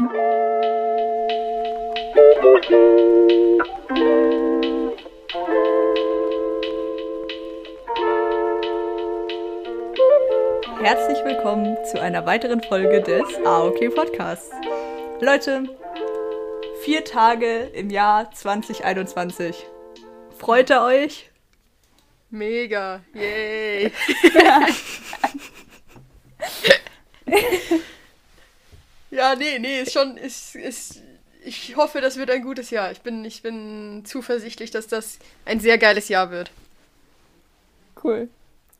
Herzlich willkommen zu einer weiteren Folge des AOK Podcasts. Leute, vier Tage im Jahr 2021. Freut ihr euch? Mega, yay. ja, nee, nee, ist schon, ist, ist, ich hoffe, das wird ein gutes Jahr. Ich bin, ich bin zuversichtlich, dass das ein sehr geiles Jahr wird. Cool.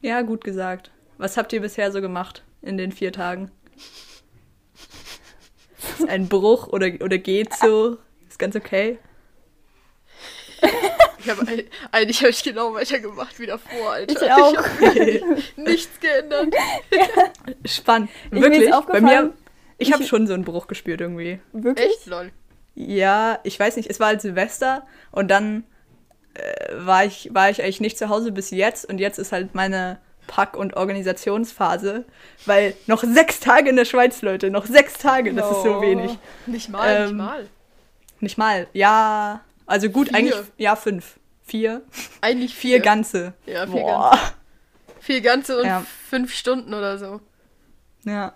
Ja, gut gesagt. Was habt ihr bisher so gemacht in den vier Tagen? Ist ein Bruch oder, oder geht so? Ist ganz okay? Ich habe eigentlich habe ich genau weitergemacht wie davor, Alter. Ich auch. Ich hab nichts geändert. Spannend. Wirklich? Bei mir, ich habe schon so einen Bruch gespürt irgendwie. Wirklich? Echt, lol. Ja, ich weiß nicht, es war halt Silvester und dann äh, war, ich, war ich eigentlich nicht zu Hause bis jetzt und jetzt ist halt meine Pack- und Organisationsphase, weil noch sechs Tage in der Schweiz, Leute, noch sechs Tage, das oh. ist so wenig. Nicht mal, ähm, nicht mal. Nicht mal, ja, also gut, vier. eigentlich, ja, fünf. Vier. Eigentlich vier. Vier ganze. Ja, vier Boah. ganze. Vier ganze und ja. fünf Stunden oder so. Ja.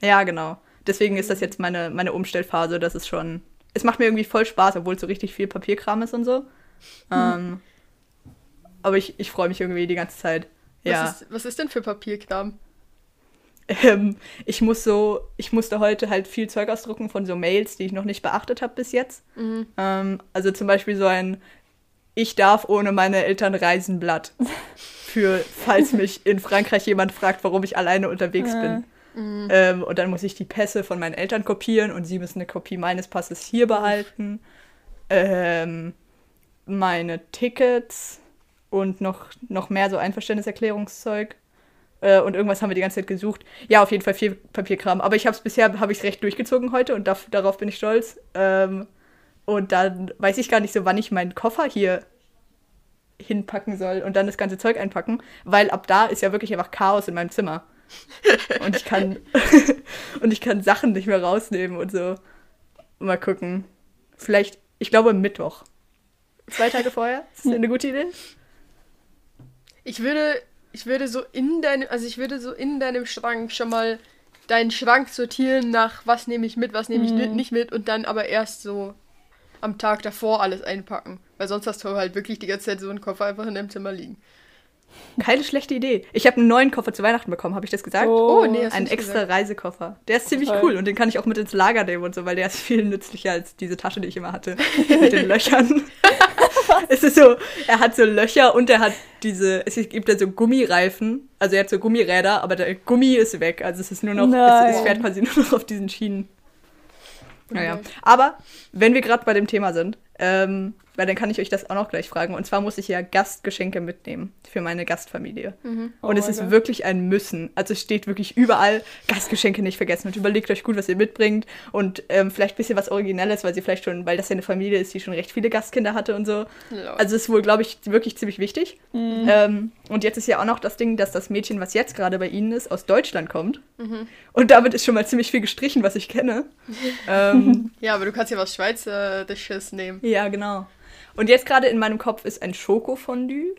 Ja, genau. Deswegen ist das jetzt meine, meine Umstellphase. Das ist schon. Es macht mir irgendwie voll Spaß, obwohl es so richtig viel Papierkram ist und so. Hm. Ähm, aber ich, ich freue mich irgendwie die ganze Zeit. Ja. Was ist, was ist denn für Papierkram? Ähm, ich muss so, ich musste heute halt viel Zeug ausdrucken von so Mails, die ich noch nicht beachtet habe bis jetzt. Mhm. Ähm, also zum Beispiel so ein Ich darf ohne meine Eltern reisen Blatt. Für, falls mich in Frankreich jemand fragt, warum ich alleine unterwegs ja. bin. Mhm. Ähm, und dann muss ich die Pässe von meinen Eltern kopieren und sie müssen eine Kopie meines Passes hier behalten. Ähm, meine Tickets und noch, noch mehr so Einverständniserklärungszeug. Äh, und irgendwas haben wir die ganze Zeit gesucht. Ja, auf jeden Fall viel Papierkram. Aber ich habe es bisher hab ich's recht durchgezogen heute und darf, darauf bin ich stolz. Ähm, und dann weiß ich gar nicht so, wann ich meinen Koffer hier hinpacken soll und dann das ganze Zeug einpacken, weil ab da ist ja wirklich einfach Chaos in meinem Zimmer. Und ich kann und ich kann Sachen nicht mehr rausnehmen und so. Mal gucken. Vielleicht, ich glaube Mittwoch. Zwei Tage vorher? Ist das eine gute Idee? Ich würde ich würde so in deinem, also ich würde so in deinem Schrank schon mal deinen Schrank sortieren nach was nehme ich mit, was nehme ich mhm. nicht mit und dann aber erst so am Tag davor alles einpacken. Weil sonst hast du halt wirklich die ganze Zeit so einen Koffer einfach in deinem Zimmer liegen. Keine schlechte Idee. Ich habe einen neuen Koffer zu Weihnachten bekommen, habe ich das gesagt? Oh, oh nee, Ein extra gesagt. Reisekoffer. Der ist ziemlich Toll. cool und den kann ich auch mit ins Lager nehmen und so, weil der ist viel nützlicher als diese Tasche, die ich immer hatte. mit den Löchern. es ist so, er hat so Löcher und er hat diese, es gibt da so Gummireifen, also er hat so Gummiräder, aber der Gummi ist weg, also es ist nur noch, es, es, fährt quasi nur noch auf diesen Schienen. Naja, aber wenn wir gerade bei dem Thema sind, ähm, weil dann kann ich euch das auch noch gleich fragen. Und zwar muss ich ja Gastgeschenke mitnehmen für meine Gastfamilie. Mhm. Oh und es ist wirklich ein Müssen. Also es steht wirklich überall, Gastgeschenke nicht vergessen. Und überlegt euch gut, was ihr mitbringt. Und ähm, vielleicht ein bisschen was Originelles, weil sie vielleicht schon, weil das ja eine Familie ist, die schon recht viele Gastkinder hatte und so. Lord. Also ist wohl, glaube ich, wirklich ziemlich wichtig. Mhm. Ähm, und jetzt ist ja auch noch das Ding, dass das Mädchen, was jetzt gerade bei ihnen ist, aus Deutschland kommt. Mhm. Und damit ist schon mal ziemlich viel gestrichen, was ich kenne. ähm, ja, aber du kannst ja was Schweizerisches nehmen. Ja, genau. Und jetzt gerade in meinem Kopf ist ein Schokofondue.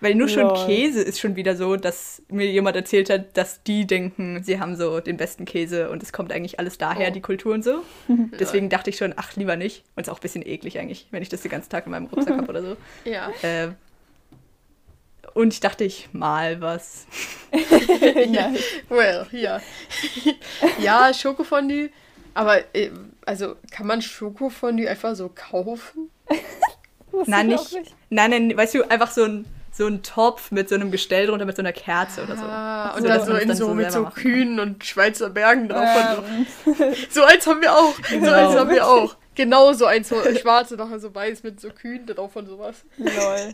Weil nur schon Lol. Käse ist schon wieder so, dass mir jemand erzählt hat, dass die denken, sie haben so den besten Käse und es kommt eigentlich alles daher, oh. die Kultur und so. Deswegen dachte ich schon, ach, lieber nicht. Und es ist auch ein bisschen eklig eigentlich, wenn ich das den ganzen Tag in meinem Rucksack habe oder so. Ja. Äh, und ich dachte, ich mal was. ja. Well, ja. ja, Schokofondue. Aber, äh, also, kann man Schokofondue einfach so kaufen? nein, nicht, nicht. Nein, nein, weißt du, einfach so ein, so ein Topf mit so einem Gestell drunter mit so einer Kerze oder so. Ah, und so, dann so in so, so mit so Kühen und Schweizer Bergen drauf. Ähm. So. so eins haben wir auch. Genau. So eins haben wir auch. Genau so eins, so schwarz und nachher so weiß mit so Kühen drauf und sowas. Lol.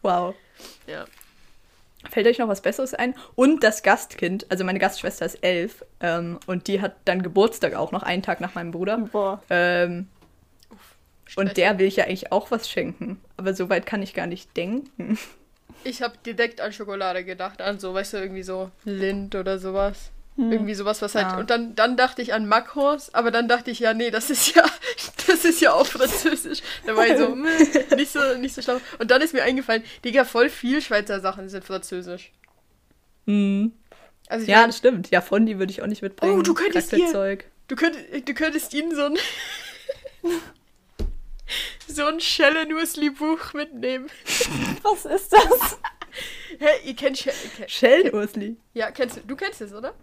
Wow. Ja. Fällt euch noch was Besseres ein? Und das Gastkind, also meine Gastschwester ist elf ähm, und die hat dann Geburtstag auch noch, einen Tag nach meinem Bruder. Boah. Ähm, und der will ich ja eigentlich auch was schenken. Aber so weit kann ich gar nicht denken. Ich habe direkt an Schokolade gedacht, an so, weißt du, irgendwie so Lind oder sowas. Hm. Irgendwie sowas, was halt. Ja. Und dann, dann dachte ich an Macros, aber dann dachte ich, ja, nee, das ist ja, das ist ja auch Französisch. Da war ich so, nicht so, nicht so schlau. Und dann ist mir eingefallen, Digga, voll viel Schweizer Sachen sind Französisch. Mhm. Also ja, das stimmt. Ja, Fondi würde ich auch nicht mitbringen. Oh, du könntest ihr, du, könnt, du könntest ihnen so ein so ein Schellenursli-Buch mitnehmen. Was ist das? Hä, hey, ihr kennt Sch Schellenursli? Ja, kennst du. Du kennst es, oder?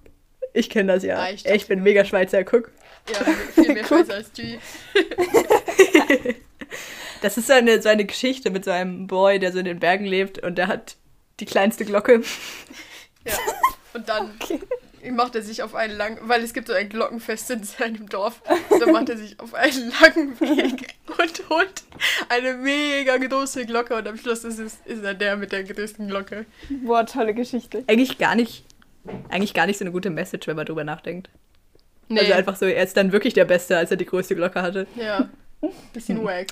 Ich kenne das ja. Ah, ich, ich, bin mega Schweizer, guck. Ja, viel mehr Schweizer als du. das ist so eine, so eine Geschichte mit so einem Boy, der so in den Bergen lebt und der hat die kleinste Glocke. Ja. Und dann okay. macht er sich auf einen langen, weil es gibt so ein Glockenfest in seinem Dorf. Und dann macht er sich auf einen langen Weg und holt eine mega große Glocke und am Schluss ist, es, ist er der mit der größten Glocke. Boah, tolle Geschichte. Eigentlich gar nicht eigentlich gar nicht so eine gute Message, wenn man drüber nachdenkt. Nee. Also einfach so, er ist dann wirklich der Beste, als er die größte Glocke hatte. Ja. Bisschen hm. wack.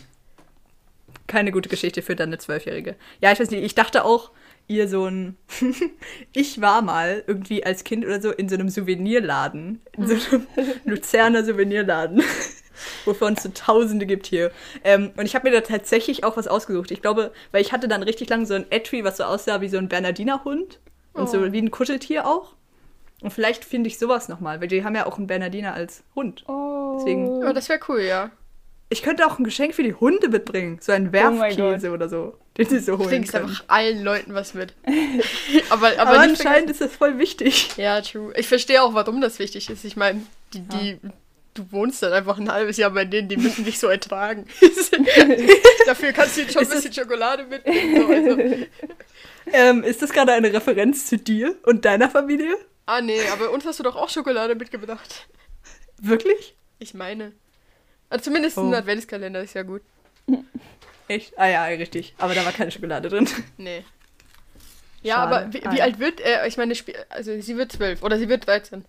Keine gute Geschichte für dann eine Zwölfjährige. Ja, ich weiß nicht, ich dachte auch, ihr so ein. ich war mal irgendwie als Kind oder so in so einem Souvenirladen. In so einem Luzerner Souvenirladen. wovon es so Tausende gibt hier. Ähm, und ich habe mir da tatsächlich auch was ausgesucht. Ich glaube, weil ich hatte dann richtig lang so ein Etui, was so aussah wie so ein Bernardinerhund. Und oh. so wie ein Kuscheltier auch. Und vielleicht finde ich sowas nochmal, weil die haben ja auch einen Bernardiner als Hund. Oh. Deswegen. Oh, das wäre cool, ja. Ich könnte auch ein Geschenk für die Hunde mitbringen. So ein oh Werfkäse oh oder so. Den sie so holen Bringst einfach allen Leuten was mit. aber, aber, aber anscheinend ist das voll wichtig. Ja, true. Ich verstehe auch, warum das wichtig ist. Ich meine, die, die, ja. du wohnst dann einfach ein halbes Jahr bei denen, die müssen dich so ertragen. Dafür kannst du jetzt schon ein bisschen Schokolade mitnehmen. So, also. Ähm, ist das gerade eine Referenz zu dir und deiner Familie? Ah, nee, aber uns hast du doch auch Schokolade mitgebracht. Wirklich? Ich meine. Also zumindest oh. ein Adventskalender ist ja gut. Echt? Ah ja, richtig. Aber da war keine Schokolade drin. Nee. Ja, Schade. aber wie, ah, wie alt wird er? Ich meine, also sie wird zwölf oder sie wird 13.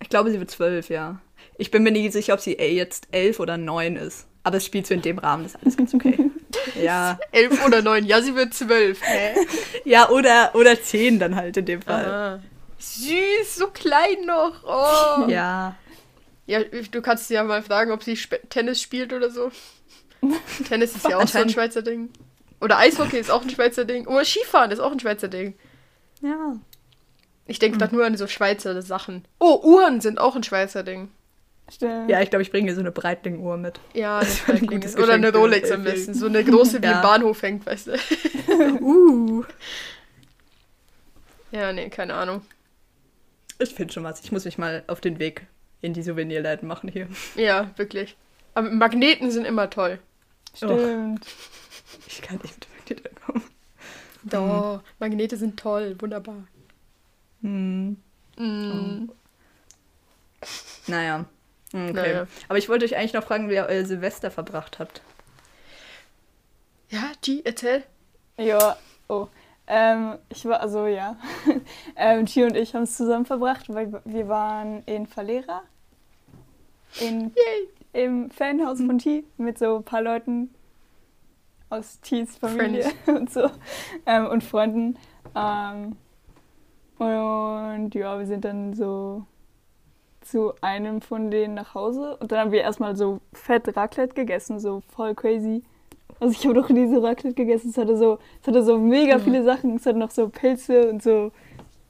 Ich glaube, sie wird zwölf, ja. Ich bin mir nie sicher, ob sie jetzt elf oder neun ist. Aber es spielt so in dem Rahmen, das ist alles ganz okay. ja. Elf oder neun, ja, sie wird zwölf. Hä? Ja, oder, oder zehn dann halt in dem Fall. Aha. Süß, so klein noch. Oh. Ja. Ja, du kannst sie ja mal fragen, ob sie Sp Tennis spielt oder so. Tennis ist ja auch so ein Schweizer Ding. Oder Eishockey ist auch ein Schweizer Ding. Oder Skifahren ist auch ein Schweizer Ding. Ja. Ich denke hm. nur an so Schweizer Sachen. Oh, Uhren sind auch ein Schweizer Ding. Stimmt. Ja, ich glaube, ich bringe so eine Breitling-Uhr mit. Ja, das ein gutes Oder eine Rolex am besten. So eine große, wie ja. im Bahnhof hängt, weißt du. uh. Ja, nee, keine Ahnung. Ich finde schon was. Ich muss mich mal auf den Weg in die Souvenirläden machen hier. Ja, wirklich. Aber Magneten sind immer toll. Stimmt. Oh. Ich kann nicht mit Magneten kommen. Doch, Magnete sind toll, wunderbar. Hm. Mm. Oh. Naja. Okay. Naja. Aber ich wollte euch eigentlich noch fragen, wie ihr euer Silvester verbracht habt. Ja, G, erzähl. Ja, oh. Ähm, ich war, also ja. ähm, G und ich haben es zusammen verbracht, weil wir waren in Valera. In, Im Fanhaus von T mit so ein paar Leuten aus Ts Familie Friends. und so. Ähm, und Freunden. Ähm, und ja, wir sind dann so zu einem von denen nach Hause und dann haben wir erstmal so fett Raclette gegessen, so voll crazy. Also ich habe doch diese Raclette gegessen, es hatte so, es hatte so mega mhm. viele Sachen, es hatte noch so Pilze und so,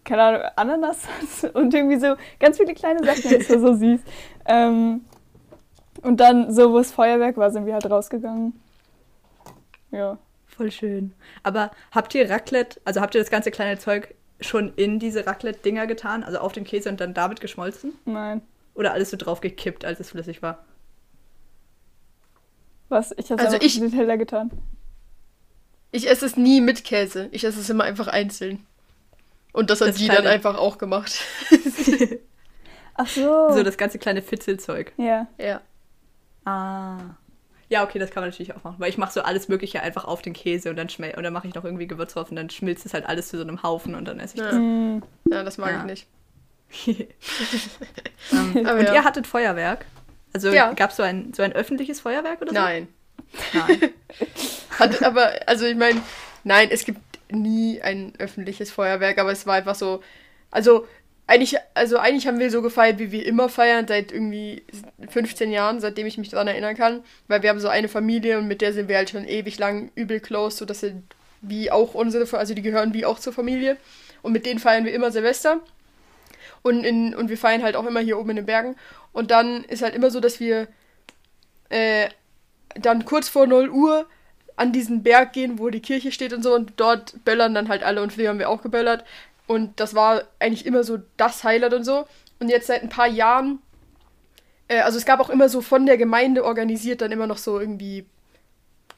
keine Ahnung, Ananas und irgendwie so ganz viele kleine Sachen, das war so süß. Ähm, und dann, so wo es Feuerwerk war, sind wir halt rausgegangen. Ja. Voll schön. Aber habt ihr Raclette, also habt ihr das ganze kleine Zeug schon in diese Raclette-Dinger getan, also auf den Käse und dann damit geschmolzen? Nein. Oder alles so drauf gekippt, als es flüssig war? Was? Ich habe es also ich, in den Teller getan. Ich esse es nie mit Käse. Ich esse es immer einfach einzeln. Und das hat das die kleine... dann einfach auch gemacht. Ach so. So das ganze kleine Fitzelzeug. Ja. Ja. Ah. Ja, okay, das kann man natürlich auch machen. Weil ich mache so alles Mögliche einfach auf den Käse und dann schmel und dann mache ich noch irgendwie Gewürz drauf und dann schmilzt es halt alles zu so einem Haufen und dann esse ich ja. das. Mm. Ja, das mag ja. ich nicht. um, ähm, und ja. ihr hattet Feuerwerk? Also ja. gab es so ein, so ein öffentliches Feuerwerk oder so? Nein. Nein. Hat, aber, also ich meine, nein, es gibt nie ein öffentliches Feuerwerk, aber es war einfach so, also eigentlich, also eigentlich haben wir so gefeiert, wie wir immer feiern, seit irgendwie 15 Jahren, seitdem ich mich daran erinnern kann. Weil wir haben so eine Familie und mit der sind wir halt schon ewig lang übel close, so dass sie wie auch unsere, also die gehören wie auch zur Familie. Und mit denen feiern wir immer Silvester. Und, in, und wir feiern halt auch immer hier oben in den Bergen. Und dann ist halt immer so, dass wir äh, dann kurz vor 0 Uhr an diesen Berg gehen, wo die Kirche steht und so. Und dort böllern dann halt alle. Und früher haben wir auch geböllert. Und das war eigentlich immer so das Highlight und so. Und jetzt seit ein paar Jahren, äh, also es gab auch immer so von der Gemeinde organisiert dann immer noch so irgendwie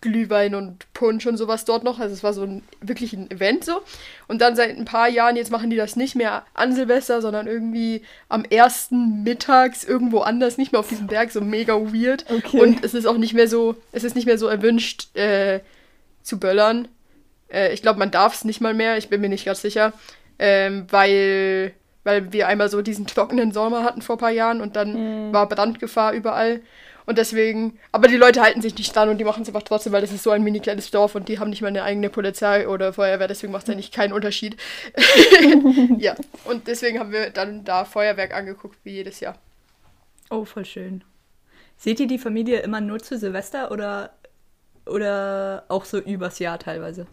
Glühwein und Punsch und sowas dort noch. Also es war so ein wirklich ein Event so. Und dann seit ein paar Jahren, jetzt machen die das nicht mehr an Silvester, sondern irgendwie am ersten mittags irgendwo anders, nicht mehr auf diesem Berg, so mega weird. Okay. Und es ist auch nicht mehr so, es ist nicht mehr so erwünscht äh, zu böllern. Äh, ich glaube, man darf es nicht mal mehr, ich bin mir nicht ganz sicher ähm, weil, weil wir einmal so diesen trockenen Sommer hatten vor ein paar Jahren und dann mhm. war Brandgefahr überall. Und deswegen, aber die Leute halten sich nicht dran und die machen es einfach trotzdem, weil das ist so ein mini kleines Dorf und die haben nicht mal eine eigene Polizei oder Feuerwehr, deswegen macht es eigentlich keinen Unterschied. ja, und deswegen haben wir dann da Feuerwerk angeguckt, wie jedes Jahr. Oh, voll schön. Seht ihr die Familie immer nur zu Silvester oder, oder auch so übers Jahr teilweise?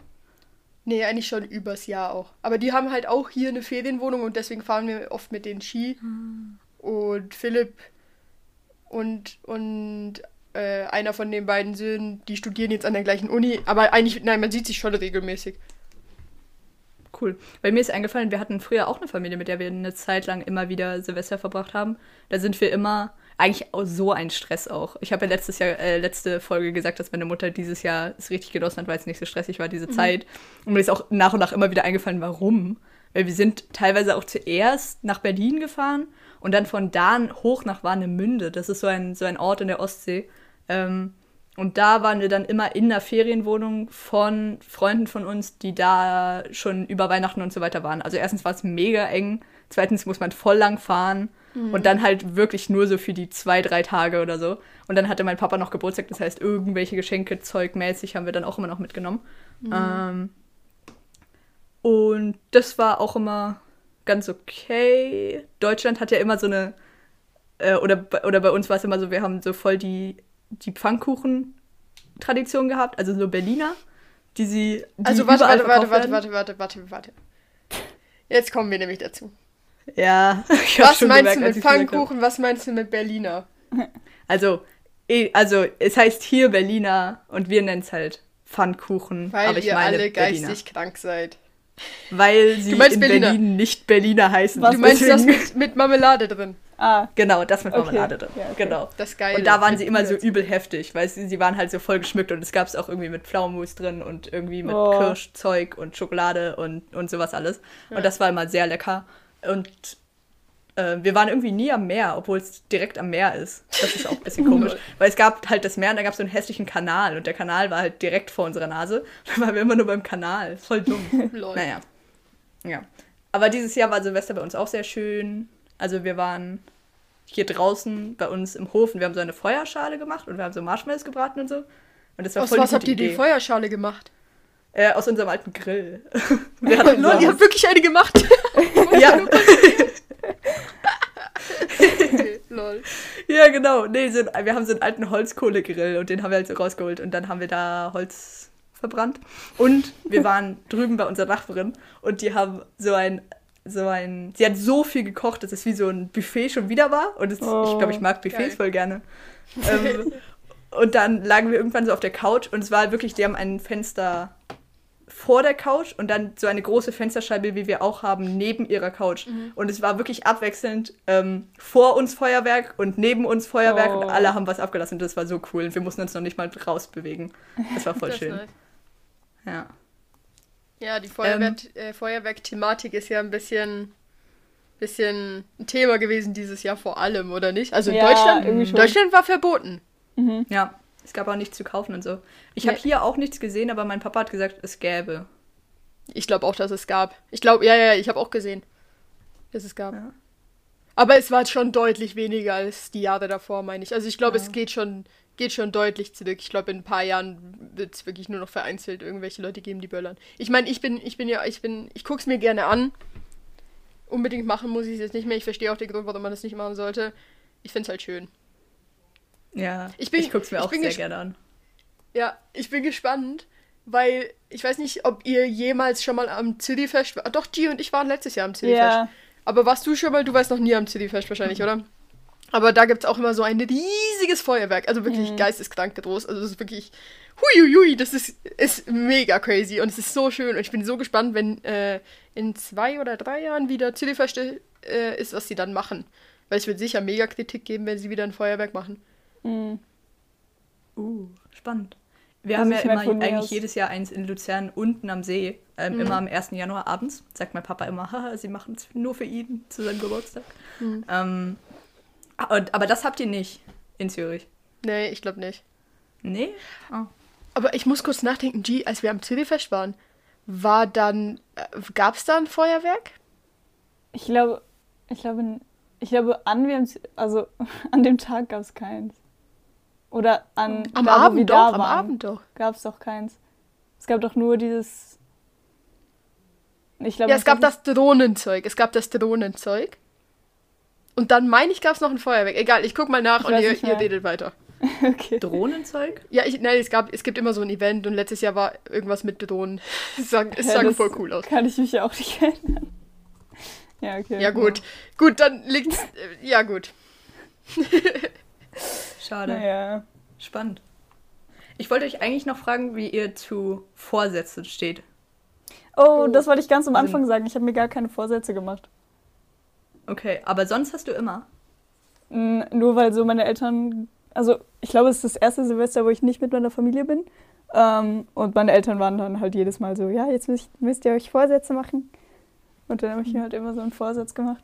Nee, eigentlich schon übers Jahr auch. Aber die haben halt auch hier eine Ferienwohnung und deswegen fahren wir oft mit den Ski. Mhm. Und Philipp und, und äh, einer von den beiden Söhnen, die studieren jetzt an der gleichen Uni. Aber eigentlich, nein, man sieht sich schon regelmäßig. Cool. Bei mir ist eingefallen, wir hatten früher auch eine Familie, mit der wir eine Zeit lang immer wieder Silvester verbracht haben. Da sind wir immer eigentlich so ein Stress auch. Ich habe ja letztes Jahr, äh, letzte Folge gesagt, dass meine Mutter dieses Jahr es richtig genossen hat, weil es nicht so stressig war, diese mhm. Zeit. Und mir ist auch nach und nach immer wieder eingefallen, warum. Weil wir sind teilweise auch zuerst nach Berlin gefahren und dann von da hoch nach Warnemünde. Das ist so ein, so ein Ort in der Ostsee. Ähm, und da waren wir dann immer in der Ferienwohnung von Freunden von uns, die da schon über Weihnachten und so weiter waren. Also erstens war es mega eng, zweitens muss man voll lang fahren. Mhm. Und dann halt wirklich nur so für die zwei, drei Tage oder so. Und dann hatte mein Papa noch Geburtstag, das heißt, irgendwelche Geschenke zeugmäßig haben wir dann auch immer noch mitgenommen. Mhm. Ähm, und das war auch immer ganz okay. Deutschland hat ja immer so eine, äh, oder, oder bei uns war es immer so, wir haben so voll die, die Pfannkuchen-Tradition gehabt, also so Berliner, die sie. Die also warte, warte, warte, warte, warte, warte, warte, warte. Jetzt kommen wir nämlich dazu. Ja. Was meinst gemerkt, du mit Pfannkuchen? Was meinst du mit Berliner? Also, also es heißt hier Berliner und wir nennen es halt Pfannkuchen. Weil aber ich ihr meine alle geistig Berliner. krank seid. Weil sie in Berliner. Berlin nicht Berliner heißen. Was, du meinst das mit, mit Marmelade drin? Ah. Genau, das mit Marmelade okay. drin. Ja, okay. Genau. Das geil. Und da waren sie immer so übel heftig, weil sie, sie waren halt so voll geschmückt und es gab es auch irgendwie mit Pflaumenmus drin und irgendwie mit oh. Kirschzeug und Schokolade und, und sowas alles. Ja. Und das war immer sehr lecker. Und äh, wir waren irgendwie nie am Meer, obwohl es direkt am Meer ist. Das ist auch ein bisschen komisch. Weil es gab halt das Meer und da gab es so einen hässlichen Kanal und der Kanal war halt direkt vor unserer Nase. Da waren wir immer nur beim Kanal. Voll dumm. naja. Ja. Aber dieses Jahr war Silvester bei uns auch sehr schön. Also wir waren hier draußen bei uns im Hof und wir haben so eine Feuerschale gemacht und wir haben so Marshmallows gebraten und so. Und das war Aus voll was habt ihr die Feuerschale gemacht? Äh, aus unserem alten Grill. wir hatten Lol, ihr habt wirklich eine gemacht. ja. Lol. Ja, genau. Nee, so, wir haben so einen alten Holzkohlegrill und den haben wir halt so rausgeholt und dann haben wir da Holz verbrannt. Und wir waren drüben bei unserer Nachbarin und die haben so ein so ein. Sie hat so viel gekocht, dass es wie so ein Buffet schon wieder war. Und es, oh, ich glaube, ich mag Buffets geil. voll gerne. ähm, und dann lagen wir irgendwann so auf der Couch und es war wirklich, die haben ein Fenster vor der Couch und dann so eine große Fensterscheibe, wie wir auch haben, neben ihrer Couch. Mhm. Und es war wirklich abwechselnd ähm, vor uns Feuerwerk und neben uns Feuerwerk oh. und alle haben was abgelassen. Und das war so cool. Und wir mussten uns noch nicht mal rausbewegen. Das war voll das schön. Ja. Ja, die Feuerwerk, ähm, äh, Feuerwerk-Thematik ist ja ein bisschen, bisschen ein Thema gewesen dieses Jahr vor allem, oder nicht? Also in ja, Deutschland, Deutschland war verboten. Mhm. Ja. Es gab auch nichts zu kaufen und so. Ich nee. habe hier auch nichts gesehen, aber mein Papa hat gesagt, es gäbe. Ich glaube auch, dass es gab. Ich glaube, ja, ja, ich habe auch gesehen, dass es gab. Ja. Aber es war schon deutlich weniger als die Jahre davor, meine ich. Also ich glaube, ja. es geht schon, geht schon deutlich zurück. Ich glaube, in ein paar Jahren wird es wirklich nur noch vereinzelt irgendwelche Leute geben, die böllern. Ich meine, ich bin, ich bin ja, ich bin, ich gucke es mir gerne an. unbedingt machen muss ich es jetzt nicht mehr. Ich verstehe auch den Grund, warum man das nicht machen sollte. Ich finde es halt schön. Ja, Ich bin- ich guck's mir ich auch sehr gerne an. Ja, ich bin gespannt, weil ich weiß nicht, ob ihr jemals schon mal am City-Fest war. Doch, G und ich waren letztes Jahr am City-Fest. Ja, Aber warst du schon mal, du warst noch nie am City-Fest wahrscheinlich, oder? Aber da gibt es auch immer so ein riesiges Feuerwerk, also wirklich geisteskrank groß. Also das ist wirklich, huiuiui, das ist, ist mega crazy und es ist so schön und ich bin so gespannt, wenn äh, in zwei oder drei Jahren wieder City-Fest äh, ist, was sie dann machen. Weil es wird sicher mega Kritik geben, wenn sie wieder ein Feuerwerk machen. Mhm. Uh, spannend. Wir Also haben ja immer eigentlich aus- jedes Jahr eins in Luzern unten am See. Ähm, Mhm. Immer am 1. Januar abends. Sagt mein Papa immer, haha, sie machen es nur für ihn zu seinem Geburtstag. Mhm. Ähm, aber, aber das habt ihr nicht in Zürich. Nee, ich glaube nicht. Nee? Oh. Aber ich muss kurz nachdenken, G, als wir am City-Fest waren, war dann, äh, gab es da ein Feuerwerk? ich glaube, ich glaube, ich glaube, an, also an dem Tag gab es keins. Oder an Am da, wo wir Abend da doch, am waren, Abend doch. gab es doch keins. Es gab doch nur dieses. Ich glaube, Ja, es gab das Drohnenzeug. Es gab das Drohnenzeug. Und dann meine ich, gab es noch ein Feuerwerk. Egal, ich guck mal nach Ich und ihr, ihr redet weiter. Okay. Drohnenzeug? Ja, ich, nein, es, gab, es gibt immer so ein Event und letztes Jahr war irgendwas mit Drohnen. Es sah, es Ja, sah das voll cool aus. Kann ich mich ja auch nicht erinnern. Ja, okay. Ja, gut. Gut, dann liegt's. Äh, ja, gut. Schade. Naja. Spannend. Ich wollte euch eigentlich noch fragen, wie ihr zu Vorsätzen steht. Oh, das wollte ich ganz am Anfang sagen. Ich habe mir gar keine Vorsätze gemacht. Okay, aber sonst hast du immer. Mm, Nur weil so meine Eltern, also ich glaube, es ist das erste Silvester, wo ich nicht mit meiner Familie bin. Ähm, und meine Eltern waren dann halt jedes Mal so, ja, jetzt müsst, müsst ihr euch Vorsätze machen. Und dann habe ich mir halt immer so einen Vorsatz gemacht.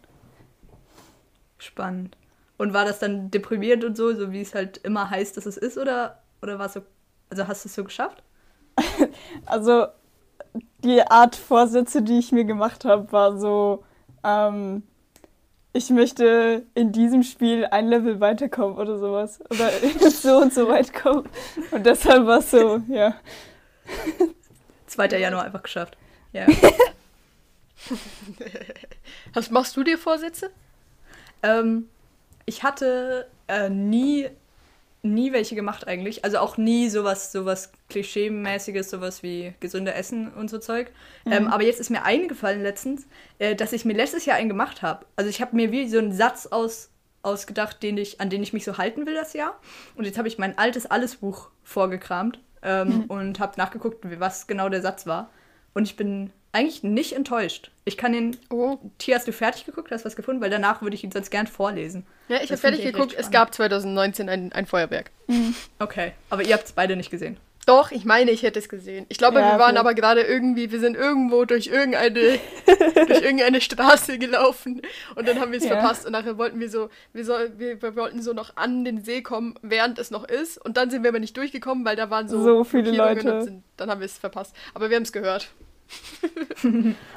Spannend. Und war das dann deprimierend und so, so wie es halt immer heißt, dass es ist, oder, oder war es so, also hast du es so geschafft? Also die Art Vorsätze, die ich mir gemacht habe, war so, ähm, ich möchte in diesem Spiel ein Level weiterkommen oder sowas. Oder so und so weit kommen. Und deshalb war es so, ja. 2. Januar einfach geschafft. Ja. Was machst du dir Vorsätze? ähm, ich hatte äh, nie, nie welche gemacht eigentlich. Also auch nie sowas, sowas Klischee-mäßiges, sowas wie gesünder Essen und so Zeug. Ähm, aber jetzt ist mir eingefallen letztens, äh, dass ich mir letztes Jahr einen gemacht habe. Also ich habe mir wie so einen Satz aus, ausgedacht, den ich, an den ich mich so halten will das Jahr. Und jetzt habe ich mein altes Allesbuch vorgekramt ähm, und habe nachgeguckt, was genau der Satz war. Und ich bin eigentlich nicht enttäuscht. Ich kann den. Oh. Tier, hast du fertig geguckt? Hast du was gefunden? Weil danach würde ich ihn sonst gern vorlesen. Ja, ich habe fertig geguckt, es gab 2019 ein, ein Feuerwerk. Okay, aber ihr habt es beide nicht gesehen. Doch, ich meine, ich hätte es gesehen. Ich glaube, Ja, wir waren okay. aber gerade irgendwie, wir sind irgendwo durch irgendeine, durch irgendeine Straße gelaufen und dann haben wir es Ja. verpasst und nachher wollten wir so, wir, soll, wir, wir wollten so noch an den See kommen, während es noch ist und dann sind wir aber nicht durchgekommen, weil da waren so, So viele Leute. und Sind, dann haben wir es verpasst. Aber wir haben es gehört.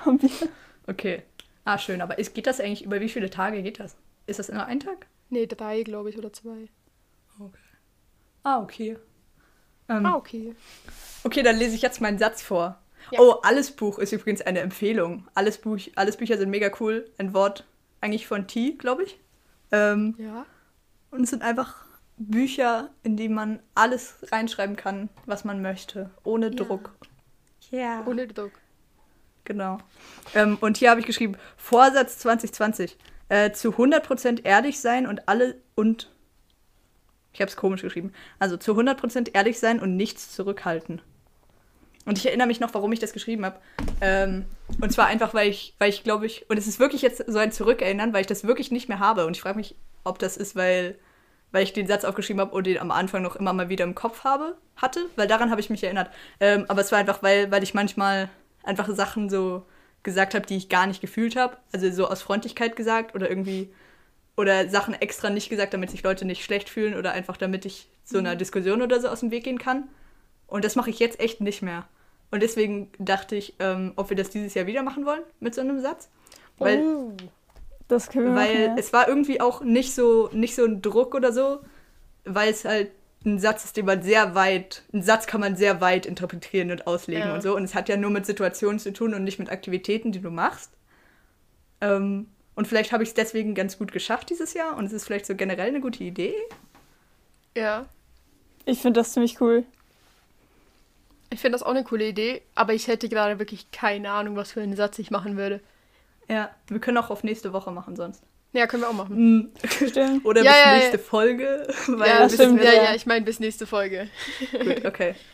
Haben wir- Okay. Ah, schön. Aber ist, geht das eigentlich, über wie viele Tage geht das? Ist das immer ein Tag? Nee, drei, glaube ich, oder zwei. Ah, okay. Ähm, Ah, okay. Okay, dann lese ich jetzt meinen Satz vor. Ja. Oh, alles Buch ist übrigens eine Empfehlung. Alles, Buch, alles Bücher sind mega cool. Ein Wort eigentlich von T, glaube ich. Ähm, Ja. und es sind einfach Bücher, in die man alles reinschreiben kann, was man möchte. Ohne Ja. Druck. Ja. Ohne Druck. Genau. Ähm, und hier habe ich geschrieben, Vorsatz 2020. Äh, zu 100% ehrlich sein und alle und ich habe es komisch geschrieben. Also zu 100% ehrlich sein und nichts zurückhalten. Und ich erinnere mich noch, warum ich das geschrieben habe. Ähm, und zwar einfach, weil ich, weil ich glaube ich, und es ist wirklich jetzt so ein Zurückerinnern, weil ich das wirklich nicht mehr habe. Und ich frage mich, ob das ist, weil, weil ich den Satz aufgeschrieben habe und den am Anfang noch immer mal wieder im Kopf habe, hatte, weil daran habe ich mich erinnert. Ähm, aber es war einfach, weil, weil ich manchmal einfach Sachen so gesagt habe, die ich gar nicht gefühlt habe. Also so aus Freundlichkeit gesagt oder irgendwie oder Sachen extra nicht gesagt, damit sich Leute nicht schlecht fühlen oder einfach damit ich so einer Diskussion oder so aus dem Weg gehen kann. Und das mache ich jetzt echt nicht mehr. Und deswegen dachte ich, ähm, ob wir das dieses Jahr wieder machen wollen mit so einem Satz. Weil, Oh. Das können wir weil machen, ja. es war irgendwie auch nicht so, nicht so ein Druck oder so, weil es halt ein Satz ist, den man sehr weit, einen Satz kann man sehr weit interpretieren und auslegen Ja. und so. Und es hat ja nur mit Situationen zu tun und nicht mit Aktivitäten, die du machst. Ähm, und vielleicht habe ich es deswegen ganz gut geschafft dieses Jahr und es ist vielleicht so generell eine gute Idee. Ja. Ich finde das ziemlich cool. Ich finde das auch eine coole Idee, aber ich hätte gerade wirklich keine Ahnung, was für einen Satz ich machen würde. Ja, wir können auch auf nächste Woche machen sonst. Ja, können wir auch machen. Stimmt. Oder Ja, bis ja, nächste ja. Folge. Weil ja, bis, stimmt, ja, ja. ich meine bis nächste Folge. Gut, okay.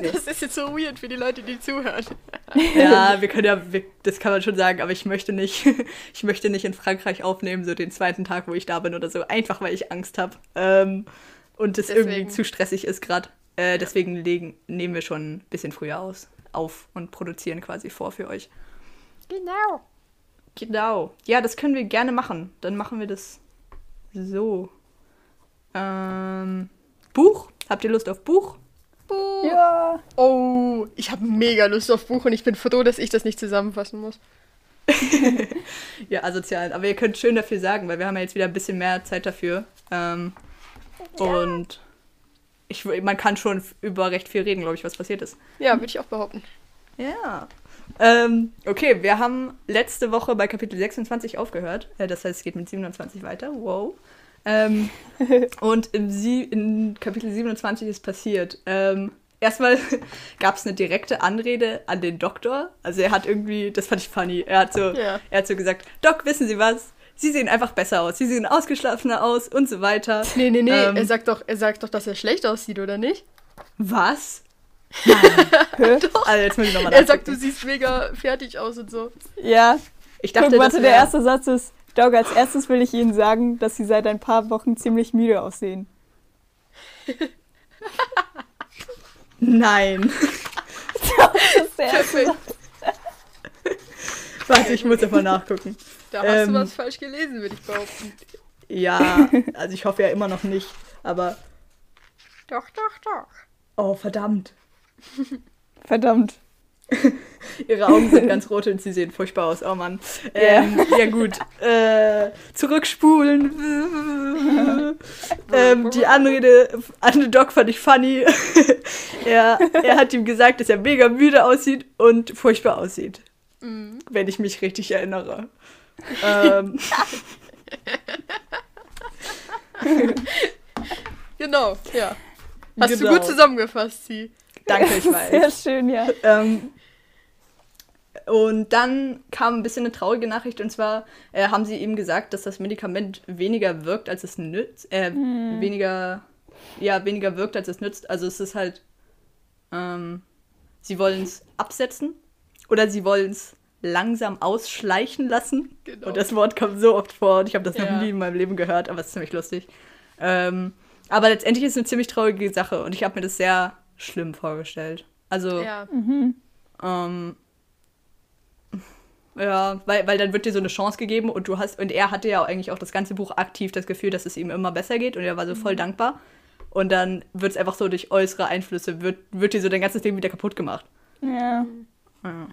Das ist jetzt so weird für die Leute, die zuhören. Ja, wir können ja, wir, das kann man schon sagen, aber ich möchte nicht, ich möchte nicht in Frankreich aufnehmen, so den zweiten Tag, wo ich da bin oder so, einfach weil ich Angst habe. Ähm, und es irgendwie zu stressig ist gerade. Äh, deswegen legen, nehmen wir schon ein bisschen früher aus, auf und produzieren quasi vor für euch. Genau. Genau. Ja, das können wir gerne machen. Dann machen wir das so. Ähm, Buch? Habt ihr Lust auf Buch? Buch. Ja. Oh, ich habe mega Lust auf Buch und ich bin froh, dass ich das nicht zusammenfassen muss. Ja, asozial. Aber ihr könnt schön dafür sagen, weil wir haben ja jetzt wieder ein bisschen mehr Zeit dafür. Ähm, Und ich, man kann schon über recht viel reden, glaube ich, was passiert ist. Ja, würde ich auch behaupten. Ja. Ähm, okay, wir haben letzte Woche bei Kapitel 26 aufgehört. Äh, das heißt, es geht mit 27 weiter. Wow. Ähm, und im Sie in Kapitel 27 ist passiert. Ähm, erstmal gab es eine direkte Anrede an den Doktor. Also er hat irgendwie, das fand ich funny, er hat so, Ja. er hat so gesagt, Doc, wissen Sie was? Sie sehen einfach besser aus. Sie sehen ausgeschlafener aus und so weiter. Nee, nee, nee, Ähm, er sagt doch, er sagt doch, dass er schlecht aussieht, oder nicht? Was? Hä? Also jetzt muss ich nochmal Er sagt, du siehst mega fertig aus und so. Ja. Ich dachte, Guck, warte, der erste Satz ist, Dog, als erstes will ich Ihnen sagen, dass Sie seit ein paar Wochen ziemlich müde aussehen. Nein. Das ist der erste. Satz. Warte, ich muss einfach nachgucken. Da hast Ähm. du was falsch gelesen, würde ich behaupten. Ja, also ich hoffe ja immer noch nicht. Aber, Doch, doch, doch. oh, verdammt. Verdammt. Ihre Augen sind ganz rot und sie sehen furchtbar aus. Oh Mann. Ähm, ja gut. Äh, zurückspulen. ähm, die Anrede an den Doc fand ich funny. er, er hat ihm gesagt, dass er mega müde aussieht und furchtbar aussieht. Mhm. Wenn ich mich richtig erinnere. ähm, Genau, ja. Hast Genau. du gut zusammengefasst, sie. Danke, ich Sehr weiß. schön, ja. Ähm, und dann kam ein bisschen eine traurige Nachricht und zwar äh, haben sie ihm gesagt, dass das Medikament weniger wirkt, als es nützt. Äh, weniger, ja, weniger wirkt, als es nützt. Also es ist halt, ähm, sie wollen es absetzen oder sie wollen es langsam ausschleichen lassen. Genau. Und das Wort kommt so oft vor und ich habe das Ja. noch nie in meinem Leben gehört, aber es ist ziemlich lustig. Ähm, aber letztendlich ist es eine ziemlich traurige Sache und ich habe mir das sehr schlimm vorgestellt. Also, Ja. ähm, ja, weil, weil dann wird dir so eine Chance gegeben und du hast, und er hatte ja eigentlich auch das ganze Buch aktiv das Gefühl, dass es ihm immer besser geht und er war so voll dankbar. Und dann wird es einfach so durch äußere Einflüsse, wird, wird dir so dein ganzes Leben wieder kaputt gemacht. Ja. Ja.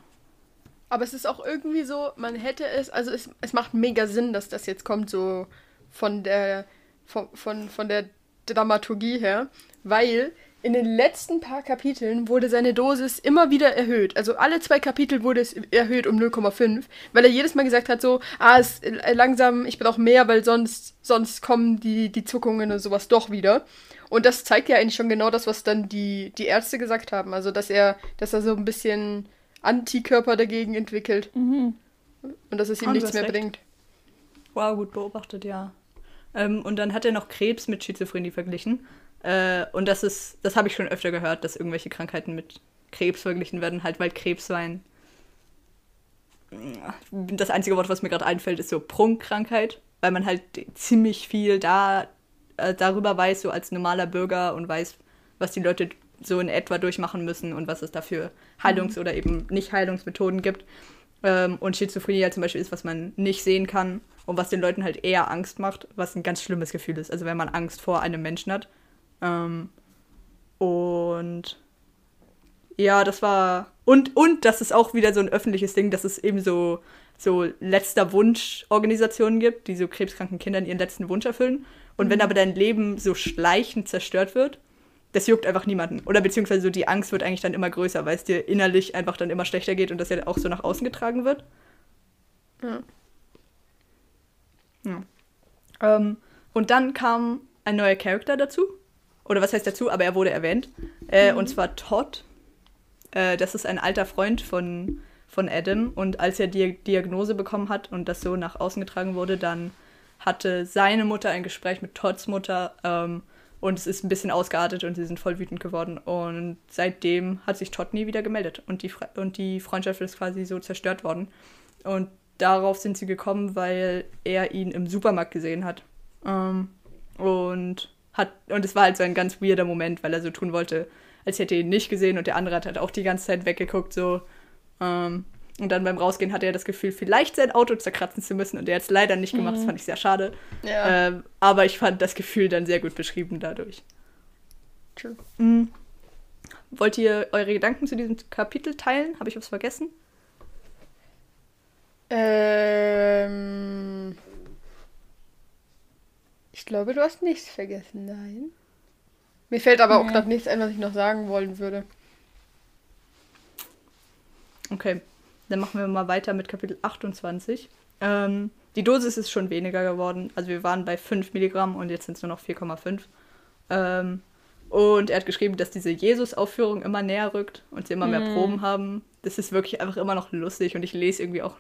Aber es ist auch irgendwie so, man hätte es, also es, es macht mega Sinn, dass das jetzt kommt, so von der, von, von, von der Dramaturgie her, weil in den letzten paar Kapiteln wurde seine Dosis immer wieder erhöht. Also alle zwei Kapitel wurde es erhöht um 0,5, weil er jedes Mal gesagt hat so, ah, es, äh, langsam, ich brauche mehr, weil sonst, sonst kommen die, die Zuckungen und sowas doch wieder. Und das zeigt ja eigentlich schon genau das, was dann die, die Ärzte gesagt haben. Also, dass er, dass er so ein bisschen Antikörper dagegen entwickelt. Und dass es ihm du nichts mehr recht. bringt. Wow, gut beobachtet, ja. Ähm, und dann hat er noch Krebs mit Schizophrenie verglichen. Äh, und das ist, das habe ich schon öfter gehört, dass irgendwelche Krankheiten mit Krebs verglichen werden, halt weil Krebs so ein. Das einzige Wort, was mir gerade einfällt, ist so Prunkkrankheit, weil man halt ziemlich viel da äh, darüber weiß, so als normaler Bürger und weiß, was die Leute so in etwa durchmachen müssen und was es dafür Heilungs- oder eben nicht Heilungsmethoden gibt. Ähm, und Schizophrenie halt zum Beispiel ist, was man nicht sehen kann und was den Leuten halt eher Angst macht, was ein ganz schlimmes Gefühl ist. Also wenn man Angst vor einem Menschen hat. Ähm, und ja, das war. Und, und das ist auch wieder so ein öffentliches Ding, dass es eben so, so letzter Wunsch-Organisationen gibt, die so krebskranken Kindern ihren letzten Wunsch erfüllen. Und wenn aber dein Leben so schleichend zerstört wird, das juckt einfach niemanden. Oder beziehungsweise so die Angst wird eigentlich dann immer größer, weil es dir innerlich einfach dann immer schlechter geht und das ja auch so nach außen getragen wird. Ja. Ja. Ähm, und dann kam ein neuer Charakter dazu. Oder was heißt dazu? Aber er wurde erwähnt. Äh, Und zwar Todd. Äh, das ist ein alter Freund von, von Adam. Und als er die Diagnose bekommen hat und das so nach außen getragen wurde, dann hatte seine Mutter ein Gespräch mit Todds Mutter. Ähm, und es ist ein bisschen ausgeartet und sie sind voll wütend geworden. Und seitdem hat sich Todd nie wieder gemeldet. Und die, Fre und die Freundschaft ist quasi so zerstört worden. Und darauf sind sie gekommen, weil er ihn im Supermarkt gesehen hat. Ähm, und hat, und es war halt so ein ganz weirder Moment, weil er so tun wollte, als hätte er ihn nicht gesehen und der andere hat halt auch die ganze Zeit weggeguckt, so. Ähm, und dann beim Rausgehen hatte er das Gefühl, vielleicht sein Auto zerkratzen zu müssen und er hat es leider nicht gemacht, das fand ich sehr schade. Ja. Ähm, aber ich fand das Gefühl dann sehr gut beschrieben dadurch. True. Mhm. Wollt ihr eure Gedanken zu diesem Kapitel teilen? Habe ich was vergessen? Ähm. Ich glaube, du hast nichts vergessen, nein. Mir fällt aber auch Nee. gerade nichts ein, was ich noch sagen wollen würde. Okay, dann machen wir mal weiter mit Kapitel 28. Ähm, die Dosis ist schon weniger geworden. Also wir waren bei 5 Milligramm und jetzt sind es nur noch 4,5. Ähm, und er hat geschrieben, dass diese Jesus-Aufführung immer näher rückt und sie immer mehr Mhm. Proben haben. Das ist wirklich einfach immer noch lustig und ich lese irgendwie auch.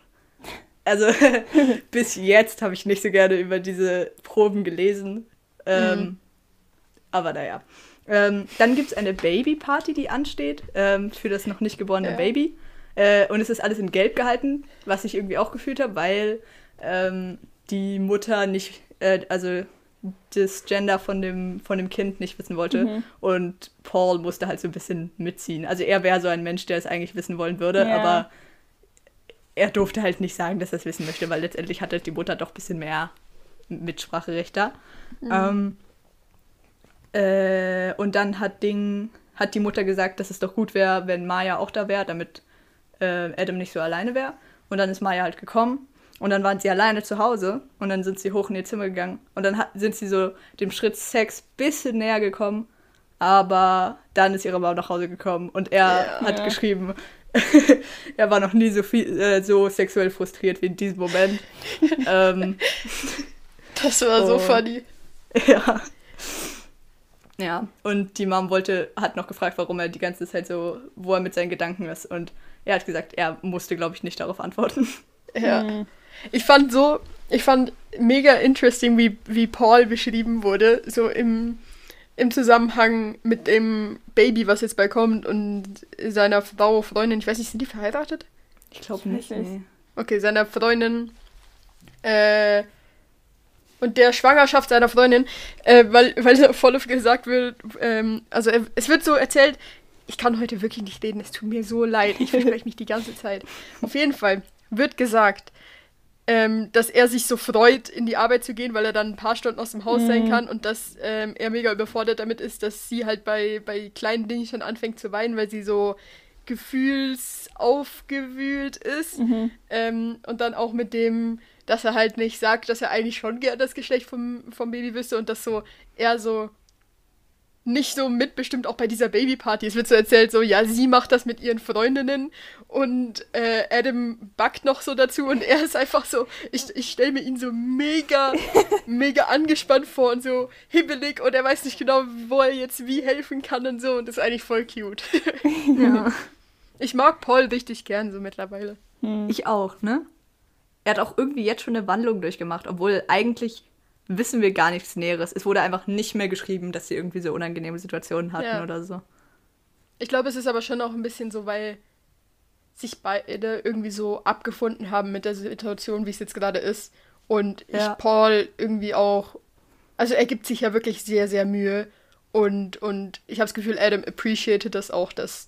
Also bis jetzt habe ich nicht so gerne über diese Proben gelesen. Ähm, Mhm. Aber naja. Ähm, dann gibt es eine Baby-Party, die ansteht ähm, für das noch nicht geborene Ja. Baby. Äh, und es ist alles in Gelb gehalten, was ich irgendwie auch gefühlt habe, weil ähm, die Mutter nicht, äh, also das Gender von dem, von dem Kind nicht wissen wollte. Mhm. Und Paul musste halt so ein bisschen mitziehen. Also er wäre so ein Mensch, der es eigentlich wissen wollen würde, Ja. aber er durfte halt nicht sagen, dass er es wissen möchte, weil letztendlich hat halt die Mutter doch ein bisschen mehr Mitspracherecht da. Ähm, äh, und dann hat Ding, hat die Mutter gesagt, dass es doch gut wäre, wenn Maya auch da wäre, damit äh, Adam nicht so alleine wäre. Und dann ist Maya halt gekommen. Und dann waren sie alleine zu Hause und dann sind sie hoch in ihr Zimmer gegangen. Und dann hat, sind sie so dem Schritt Sex bisschen näher gekommen. Aber dann ist ihre Mama nach Hause gekommen und er Ja. hat Ja. geschrieben, er war noch nie so viel äh, so sexuell frustriert wie in diesem Moment. ähm, Das war so funny. ja. Ja, und die Mom wollte, hat noch gefragt, warum er die ganze Zeit so, wo er mit seinen Gedanken ist. Und er hat gesagt, er musste, glaube ich, nicht darauf antworten. Ja. Mhm. Ich fand so, ich fand mega interesting, wie, wie Paul beschrieben wurde, so im, im Zusammenhang mit dem Baby, was jetzt bald kommt und seiner Frau, Freundin, ich weiß nicht, sind die verheiratet? Ich glaube nicht. Nee. Okay, seiner Freundin, äh, und der Schwangerschaft seiner Freundin, äh, weil, weil voll oft gesagt wird, ähm, also er, es wird so erzählt, ich kann heute wirklich nicht reden, es tut mir so leid, ich verspreche mich die ganze Zeit. Auf jeden Fall wird gesagt, ähm, dass er sich so freut, in die Arbeit zu gehen, weil er dann ein paar Stunden aus dem Haus sein Mhm. kann und dass ähm, er mega überfordert damit ist, dass sie halt bei, bei kleinen Dingen schon anfängt zu weinen, weil sie so gefühlsaufgewühlt ist. Mhm. Ähm, und dann auch mit dem, dass er halt nicht sagt, dass er eigentlich schon gern das Geschlecht vom, vom Baby wüsste und dass so er so nicht so mitbestimmt auch bei dieser Babyparty. Es wird so erzählt, so, ja, sie macht das mit ihren Freundinnen und äh, Adam backt noch so dazu und er ist einfach so, ich, ich stelle mir ihn so mega, mega angespannt vor und so hibbelig und er weiß nicht genau, wo er jetzt wie helfen kann und so und das ist eigentlich voll cute. Ja. Ich mag Paul richtig gern so mittlerweile. Mhm. Ich auch, ne? Er hat auch irgendwie jetzt schon eine Wandlung durchgemacht, obwohl eigentlich wissen wir gar nichts Näheres. Es wurde einfach nicht mehr geschrieben, dass sie irgendwie so unangenehme Situationen hatten Ja. oder so. Ich glaube, es ist aber schon auch ein bisschen so, weil sich beide irgendwie so abgefunden haben mit der Situation, wie es jetzt gerade ist. Und Ja. ich Paul irgendwie auch. Also er gibt sich ja wirklich sehr, sehr Mühe. Und, und ich habe das Gefühl, Adam appreciated das auch, dass,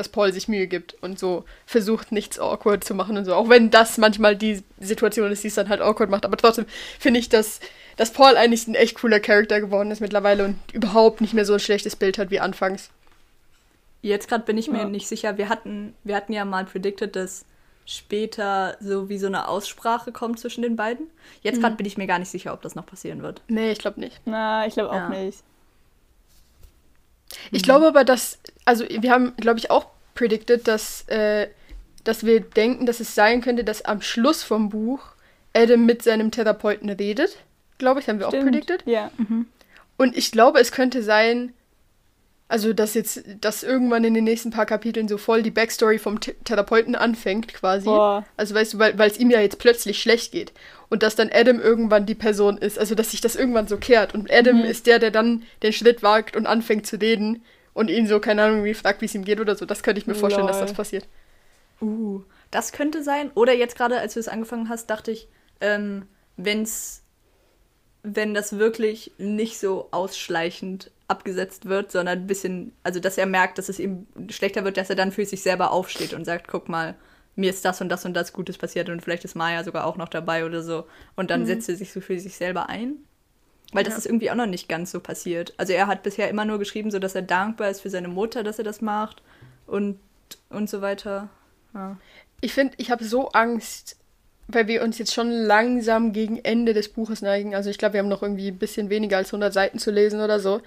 dass Paul sich Mühe gibt und so versucht, nichts awkward zu machen und so. Auch wenn das manchmal die Situation ist, die es dann halt awkward macht. Aber trotzdem finde ich, dass, dass Paul eigentlich ein echt cooler Charakter geworden ist mittlerweile und überhaupt nicht mehr so ein schlechtes Bild hat wie anfangs. Jetzt gerade bin ich mir Ja. nicht sicher. Wir hatten, wir hatten ja mal predicted, dass später so wie so eine Aussprache kommt zwischen den beiden. Jetzt gerade bin ich mir gar nicht sicher, ob das noch passieren wird. Nee, ich glaube nicht. Na, ich glaube auch Ja. nicht. Ich glaube aber, dass, also wir haben, glaube ich, auch predicted, dass äh, dass wir denken, dass es sein könnte, dass am Schluss vom Buch Adam mit seinem Therapeuten redet. Glaube ich, haben wir Stimmt. auch predicted. Ja. Und ich glaube, es könnte sein, also dass jetzt, dass irgendwann in den nächsten paar Kapiteln so voll die Backstory vom Th Therapeuten anfängt, quasi. Boah. Also weißt du, weil es ihm ja jetzt plötzlich schlecht geht. Und dass dann Adam irgendwann die Person ist. Also dass sich das irgendwann so kehrt. Und Adam Mhm. ist der, der dann den Schritt wagt und anfängt zu reden und ihn so, keine Ahnung, wie fragt, wie es ihm geht oder so. Das könnte ich mir vorstellen, dass Lol. das passiert. Uh, das könnte sein. Oder jetzt gerade, als du es angefangen hast, dachte ich, ähm, wenn's, wenn das wirklich nicht so ausschleichend abgesetzt wird, sondern ein bisschen, also dass er merkt, dass es ihm schlechter wird, dass er dann für sich selber aufsteht und sagt, guck mal, mir ist das und das und das Gutes passiert und vielleicht ist Maya sogar auch noch dabei oder so. Und dann setzt er sich so für sich selber ein. Weil das Ja. ist irgendwie auch noch nicht ganz so passiert. Also er hat bisher immer nur geschrieben, so dass er dankbar ist für seine Mutter, dass er das macht und, und so weiter. Ja. Ich finde, ich habe so Angst, weil wir uns jetzt schon langsam gegen Ende des Buches neigen. Also ich glaube, wir haben noch irgendwie ein bisschen weniger als 100 Seiten zu lesen oder so.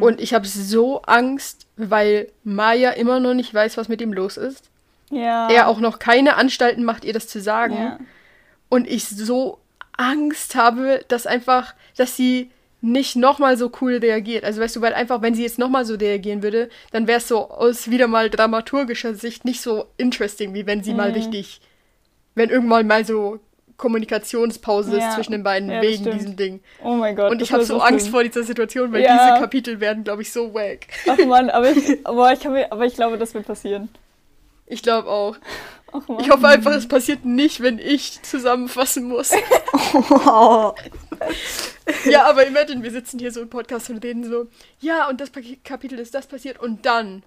Und ich habe so Angst, weil Maya immer noch nicht weiß, was mit ihm los ist. Ja. Er auch noch keine Anstalten macht, ihr das zu sagen. Ja. Und ich so Angst habe, dass einfach, dass sie nicht nochmal so cool reagiert. Also weißt du, weil einfach, wenn sie jetzt nochmal so reagieren würde, dann wäre es so aus wieder mal dramaturgischer Sicht nicht so interesting, wie wenn sie mal Mhm. richtig, wenn irgendwann mal so Kommunikationspause Ja. ist zwischen den beiden Ja, wegen stimmt. diesem Ding. Oh mein Gott. Und ich habe so Angst schlimm. vor dieser Situation, weil Ja. diese Kapitel werden, glaube ich, so wack. Ach man, aber ich, boah, ich, mir, aber ich glaube, das wird passieren. Ich glaube auch. Ach. Ich hoffe einfach, es passiert nicht, wenn ich zusammenfassen muss. Oh. Ja, aber imagine, wir sitzen hier so im Podcast und reden so, ja, und das Kapitel ist das passiert und dann,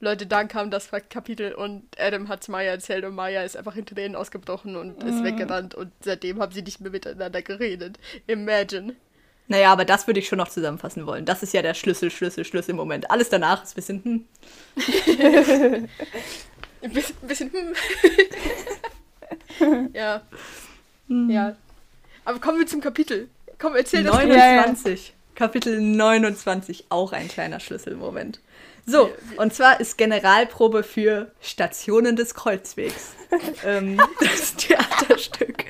Leute, dann kam das Kapitel und Adam hat's Maya erzählt und Maya ist einfach in Tränen ausgebrochen und ist weggerannt und seitdem haben sie nicht mehr miteinander geredet. Imagine. Naja, aber das würde ich schon noch zusammenfassen wollen. Das ist ja der Schlüssel, Schlüssel, Schlüssel im Moment. Alles danach ist ein bisschen, hm. Ein bisschen, ein bisschen hm. ja. Ja. Aber kommen wir zum Kapitel. Komm, erzähl das Kapitel. 29. Kapitel 29, auch ein kleiner Schlüsselmoment. So, und zwar ist Generalprobe für Stationen des Kreuzwegs. ähm, das Theaterstück.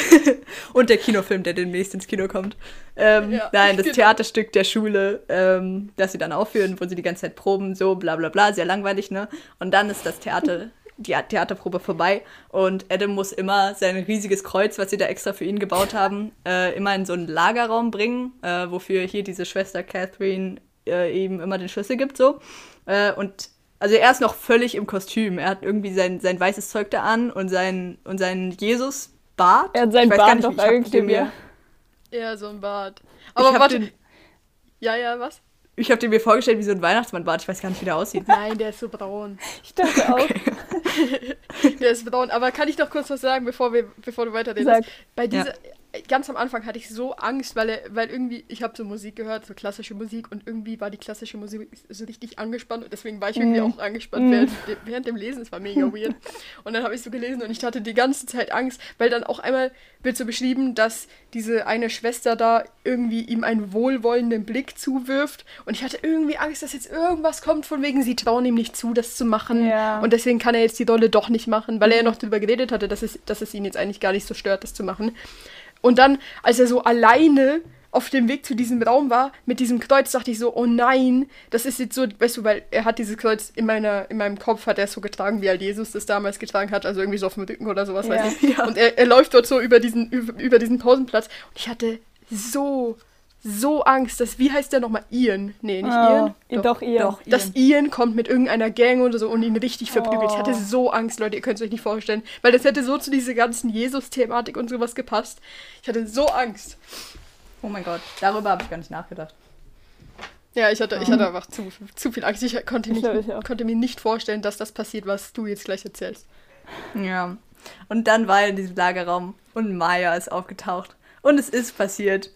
und der Kinofilm, der demnächst ins Kino kommt. Ähm, Ja, nein, das genau. Theaterstück der Schule, ähm, das sie dann aufführen, wo sie die ganze Zeit proben, so bla bla bla, sehr langweilig, ne? Und dann ist das Theater, die Theaterprobe vorbei und Adam muss immer sein riesiges Kreuz, was sie da extra für ihn gebaut haben, äh, immer in so einen Lagerraum bringen, äh, wofür hier diese Schwester Catherine äh, ihm immer den Schlüssel gibt, so. Äh, und also er ist noch völlig im Kostüm. Er hat irgendwie sein, sein weißes Zeug da an und sein, und sein Jesus-Bart. Er hat seinen gar Bart doch eigentlich mir, Ja, so ein Bart. Aber warte. den- Ja, ja, was? ich habe den mir vorgestellt wie so ein Weihnachtsmannbart. Ich weiß gar nicht, wie der aussieht. Nein, der ist so braun. Ich dachte auch. Der ist braun. Aber kann ich noch kurz was sagen, bevor, wir, bevor du weiterredest? Sag. Bei Ja. Ganz am Anfang hatte ich so Angst, weil, er, weil irgendwie, ich habe so Musik gehört, so klassische Musik und irgendwie war die klassische Musik so richtig angespannt und deswegen war ich irgendwie Mhm. auch angespannt während, de- während dem Lesen. Es war mega weird. Und dann habe ich so gelesen und ich hatte die ganze Zeit Angst, weil dann auch einmal wird so beschrieben, dass diese eine Schwester da irgendwie ihm einen wohlwollenden Blick zuwirft und ich hatte irgendwie Angst, dass jetzt irgendwas kommt von wegen, sie trauen ihm nicht zu, das zu machen Ja. und deswegen kann er jetzt die Rolle doch nicht machen, weil er ja noch darüber geredet hatte, dass es, dass es ihn jetzt eigentlich gar nicht so stört, das zu machen. Und dann, als er so alleine auf dem Weg zu diesem Raum war, mit diesem Kreuz, dachte ich so, oh nein, das ist jetzt so, weißt du, weil er hat dieses Kreuz in, meiner, in meinem Kopf, hat er es so getragen, wie halt Jesus das damals getragen hat, also irgendwie so auf dem Rücken oder sowas, Ja. weiß ich. Und er, er läuft dort so über diesen, über, über diesen Pausenplatz und ich hatte so, so Angst, dass, wie heißt der nochmal? Ian? Nee, nicht Oh, Ian. doch, ihr. Doch, Dass Ian kommt mit irgendeiner Gang oder so und ihn richtig verprügelt. Ich hatte Oh. so Angst, Leute, ihr könnt es euch nicht vorstellen. Weil das hätte so zu dieser ganzen Jesus-Thematik und sowas gepasst. Ich hatte so Angst. Oh mein Gott, darüber habe ich gar nicht nachgedacht. Ja, ich hatte, ich hatte einfach zu, zu viel Angst. Ich konnte, Ich nicht, ich konnte mir nicht vorstellen, dass das passiert, was du jetzt gleich erzählst. Ja. Und dann war er in diesem Lagerraum und Maya ist aufgetaucht. Und es ist passiert.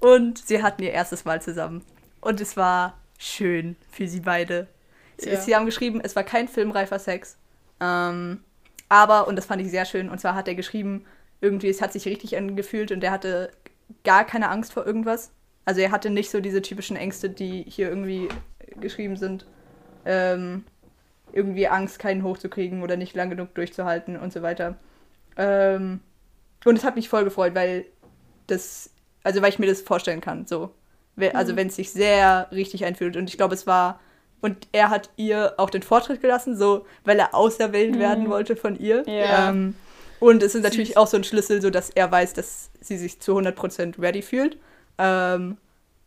Und sie hatten ihr erstes Mal zusammen. Und es war schön für sie beide. Sie, Ja. sie haben geschrieben, es war kein filmreifer Sex. Ähm, aber, und das fand ich sehr schön, und zwar hat er geschrieben, irgendwie, es hat sich richtig angefühlt und er hatte gar keine Angst vor irgendwas. Also er hatte nicht so diese typischen Ängste, die hier irgendwie geschrieben sind. Ähm, irgendwie Angst, keinen hochzukriegen oder nicht lang genug durchzuhalten und so weiter. Ähm, und es hat mich voll gefreut, weil das, also weil ich mir das vorstellen kann, so. Also mhm. wenn es sich sehr richtig einfühlt. Und ich glaube, es war, und er hat ihr auch den Vortritt gelassen, so, weil er auserwählt mhm. werden wollte von ihr. Ja. Ähm, und es ist natürlich auch so ein Schlüssel, so dass er weiß, dass sie sich zu 100% ready fühlt. Ähm,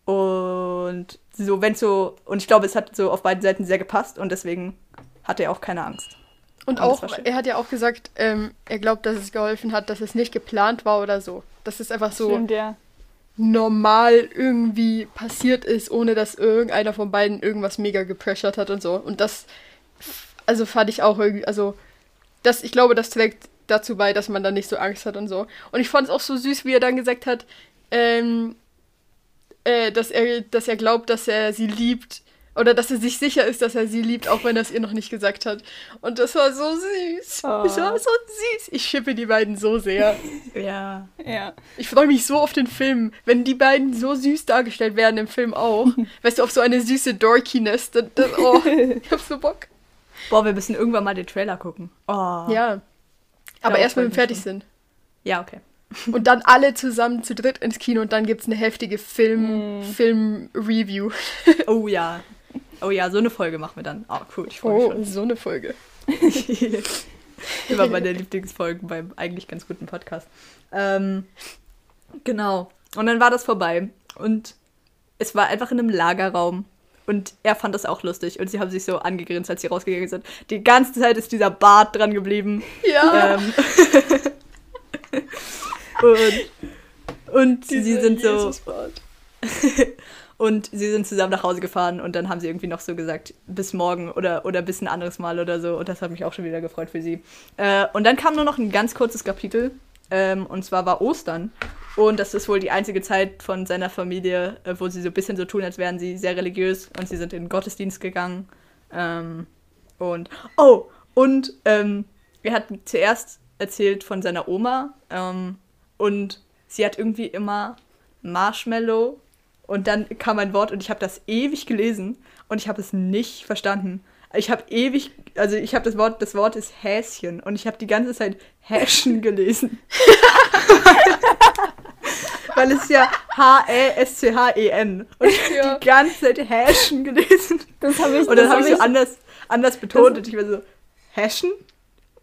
und so, wenn so, und ich glaube, es hat so auf beiden Seiten sehr gepasst und deswegen hatte er auch keine Angst. Und auch, er hat ja auch gesagt, ähm, er glaubt, dass es geholfen hat, dass es nicht geplant war oder so. Dass es einfach so Stimmt, ja. Normal irgendwie passiert ist, ohne dass irgendeiner von beiden irgendwas mega gepressured hat und so. Und das, also fand ich auch irgendwie, also, das, ich glaube, das trägt dazu bei, dass man dann nicht so Angst hat und so. Und ich fand es auch so süß, wie er dann gesagt hat, ähm, äh, dass, er, dass er glaubt, dass er sie liebt. Oder dass er sich sicher ist, dass er sie liebt, auch wenn er es ihr noch nicht gesagt hat. Und das war so süß. Oh. Das war so süß. Ich schippe die beiden so sehr. ja. ja. Ich freue mich so auf den Film. Wenn die beiden so süß dargestellt werden im Film auch. weißt du, auf so eine süße Dorkiness. Das, das, oh, ich hab so Bock. Boah, wir müssen irgendwann mal den Trailer gucken. Oh. Ja. Aber erst, wenn wir fertig sind. Ja, okay. Und dann alle zusammen zu dritt ins Kino und dann gibt es eine heftige Film, mm. Film-Review. oh ja. Oh ja, so eine Folge machen wir dann. Oh, cool, ich freue mich oh, schon. so eine Folge. Immer meine Lieblingsfolgen beim eigentlich ganz guten Podcast. Ähm, genau. Und dann war das vorbei. Und es war einfach in einem Lagerraum. Und er fand das auch lustig. Und sie haben sich so angegrinst, als sie rausgegangen sind. Die ganze Zeit ist dieser Bart dran geblieben. Ja. Ähm, und, und sie sind so. und sie sind zusammen nach Hause gefahren und dann haben sie irgendwie noch so gesagt, bis morgen oder, oder bis ein anderes Mal oder so. Und das hat mich auch schon wieder gefreut für sie. Äh, und dann kam nur noch ein ganz kurzes Kapitel. Ähm, und zwar war Ostern. Und das ist wohl die einzige Zeit von seiner Familie, äh, wo sie so ein bisschen so tun, als wären sie sehr religiös und sie sind in den Gottesdienst gegangen. Ähm, und, oh, und ähm, er hat zuerst erzählt von seiner Oma ähm, und sie hat irgendwie immer Marshmallow und dann kam ein Wort und ich habe das ewig gelesen und ich habe es nicht verstanden. Ich habe ewig, also ich habe das Wort, das Wort ist Häschen und ich habe die ganze Zeit Häschen gelesen. Weil es ja H-E-S-C-H-E-N. Und ich habe ja. die ganze Zeit Häschen gelesen. Das habe ich Und dann habe hab ich so anders, anders betont und ich war so, Häschen?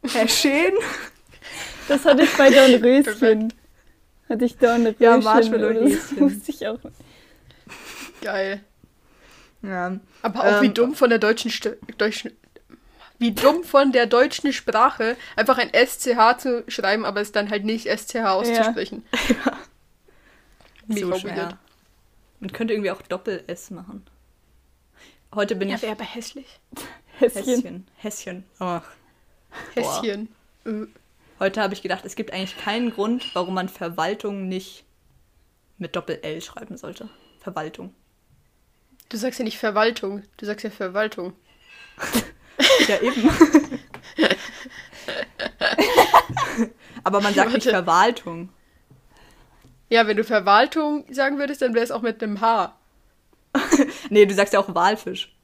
Häschen? Das hatte ich bei Dornröschen. Hatte ich Dornröschen. Ja, Marshmallow-Häschen. Wusste ich auch. Geil. Ja. Aber auch ähm, wie dumm von der deutschen, deutschen wie dumm von der deutschen Sprache, einfach ein SCH zu schreiben, aber es dann halt nicht SCH auszusprechen. Ja. so schwer. Man könnte irgendwie auch Doppel-S machen. Heute bin ja, ich. Ja, wäre aber hässlich. Hässchen. Hässchen. Ach. Hässchen. Heute habe ich gedacht, es gibt eigentlich keinen Grund, warum man Verwaltung nicht mit Doppel-L schreiben sollte. Verwaltung. Du sagst ja nicht Verwaltung, du sagst ja Verwaltung. ja, eben. Aber man sagt Warte. nicht Verwaltung. Ja, wenn du Verwaltung sagen würdest, dann wäre es auch mit einem H. nee, du sagst ja auch Walfisch.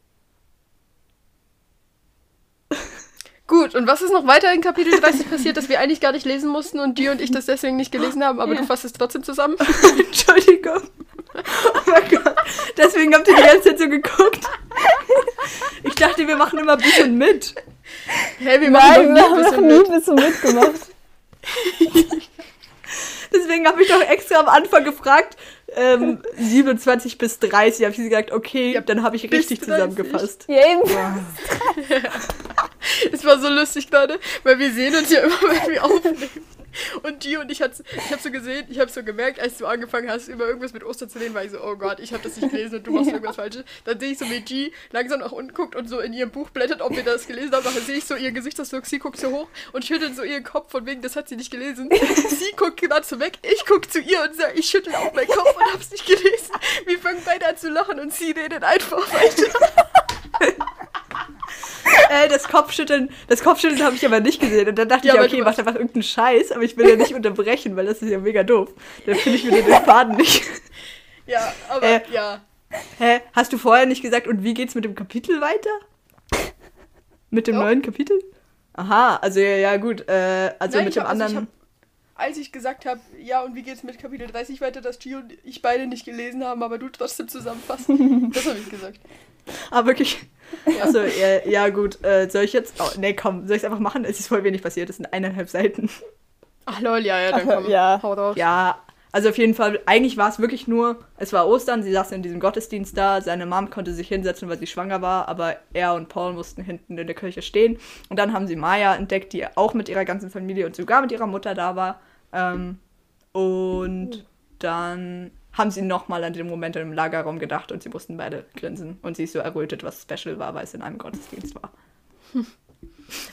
Gut, und was ist noch weiter in Kapitel 30 passiert, dass wir eigentlich gar nicht lesen mussten und die und ich das deswegen nicht gelesen haben, aber ja. du fasst es trotzdem zusammen? Entschuldigung. Oh mein Gott. Deswegen habt ihr die ganze Zeit so geguckt. Ich dachte, wir machen immer ein bisschen mit. Hey, wir machen Nein, wir haben noch nie ein bisschen mitgemacht. Deswegen habe ich doch extra am Anfang gefragt, ähm, 27 bis 30, habe ich gesagt, okay, dann habe ich richtig zusammengefasst. Ja, eben. Es war so lustig gerade, weil wir sehen uns ja immer, wenn wir aufnehmen. Und die und ich, hat's, ich habe so gesehen, ich habe so gemerkt, als du angefangen hast, über irgendwas mit Ostern zu reden, war ich so, oh Gott, ich habe das nicht gelesen und du machst irgendwas Falsches. Dann sehe ich so, wie G langsam nach unten guckt und so in ihrem Buch blättert, ob wir das gelesen haben. Dann sehe ich so ihr Gesichtsausdruck, sie guckt so hoch und schüttelt so ihren Kopf, von wegen, das hat sie nicht gelesen. sie guckt gerade so weg, ich gucke zu ihr und sage, ich schüttel auch meinen Kopf und hab's nicht gelesen. Wir fangen beide an zu lachen und sie redet einfach weiter. äh, das Kopfschütteln, das Kopfschütteln habe ich aber nicht gesehen. Und dann dachte ja, ich, okay, mach einfach irgendeinen Scheiß, aber ich will ja nicht unterbrechen, weil das ist ja mega doof. Dann finde ich wieder den Faden nicht. Ja, aber äh, ja. Hä? Hast du vorher nicht gesagt, und wie geht's mit dem Kapitel weiter? Mit dem Doch. neuen Kapitel? Aha, also ja, ja gut. Äh, also Nein, mit ich dem hab- also ich anderen. Als ich gesagt habe, ja, und wie geht's mit Kapitel 30 weiter, dass Gio und ich beide nicht gelesen haben, aber du trotzdem zusammenfasst. das habe ich gesagt. Ah, wirklich? Achso, ja, ja gut. Äh, soll ich jetzt. Oh, nee, komm, soll ich es einfach machen? Es ist voll wenig passiert. Es sind eineinhalb Seiten. Ach lol, ja, ja, dann komm, ja. hau raus. Ja, also auf jeden Fall, eigentlich war es wirklich nur, es war Ostern, sie saßen in diesem Gottesdienst da, seine Mom konnte sich hinsetzen, weil sie schwanger war, aber er und Paul mussten hinten in der Kirche stehen. Und dann haben sie Maya entdeckt, die auch mit ihrer ganzen Familie und sogar mit ihrer Mutter da war. Ähm, und dann haben sie nochmal an den Moment im Lagerraum gedacht und sie mussten beide grinsen. Und sie ist so errötet, was special war, weil es in einem Gottesdienst war.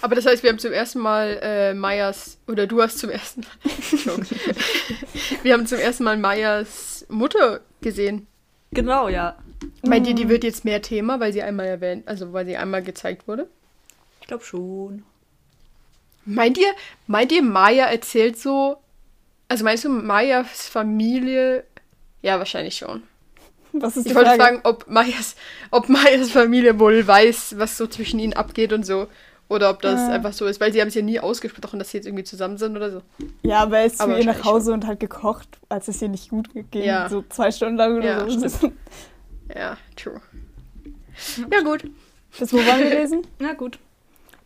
Aber das heißt, wir haben zum ersten Mal äh, Mayas, oder du hast zum ersten Mal, wir haben zum ersten Mal Mayas Mutter gesehen. Genau, ja. Meint ihr, die wird jetzt mehr Thema, weil sie einmal erwähnt, also weil sie einmal gezeigt wurde? Ich glaube schon. Meint ihr, meint ihr, Maya erzählt so, also meinst du, Mayas Familie, ja, wahrscheinlich schon. Was ist Ich wollte Frage? fragen, ob Mayas, ob Mayas Familie wohl weiß, was so zwischen ihnen abgeht und so. Oder ob das Äh. einfach so ist, weil sie haben es ja nie ausgesprochen, dass sie jetzt irgendwie zusammen sind oder so. Ja, aber er ist zu Aber ihr nach Hause und hat gekocht, als es ihr nicht gut ging. Ja. So zwei Stunden lang oder Ja, so. stimmt. Ja, true. Ja, gut. Bis wo waren wir lesen? Na gut.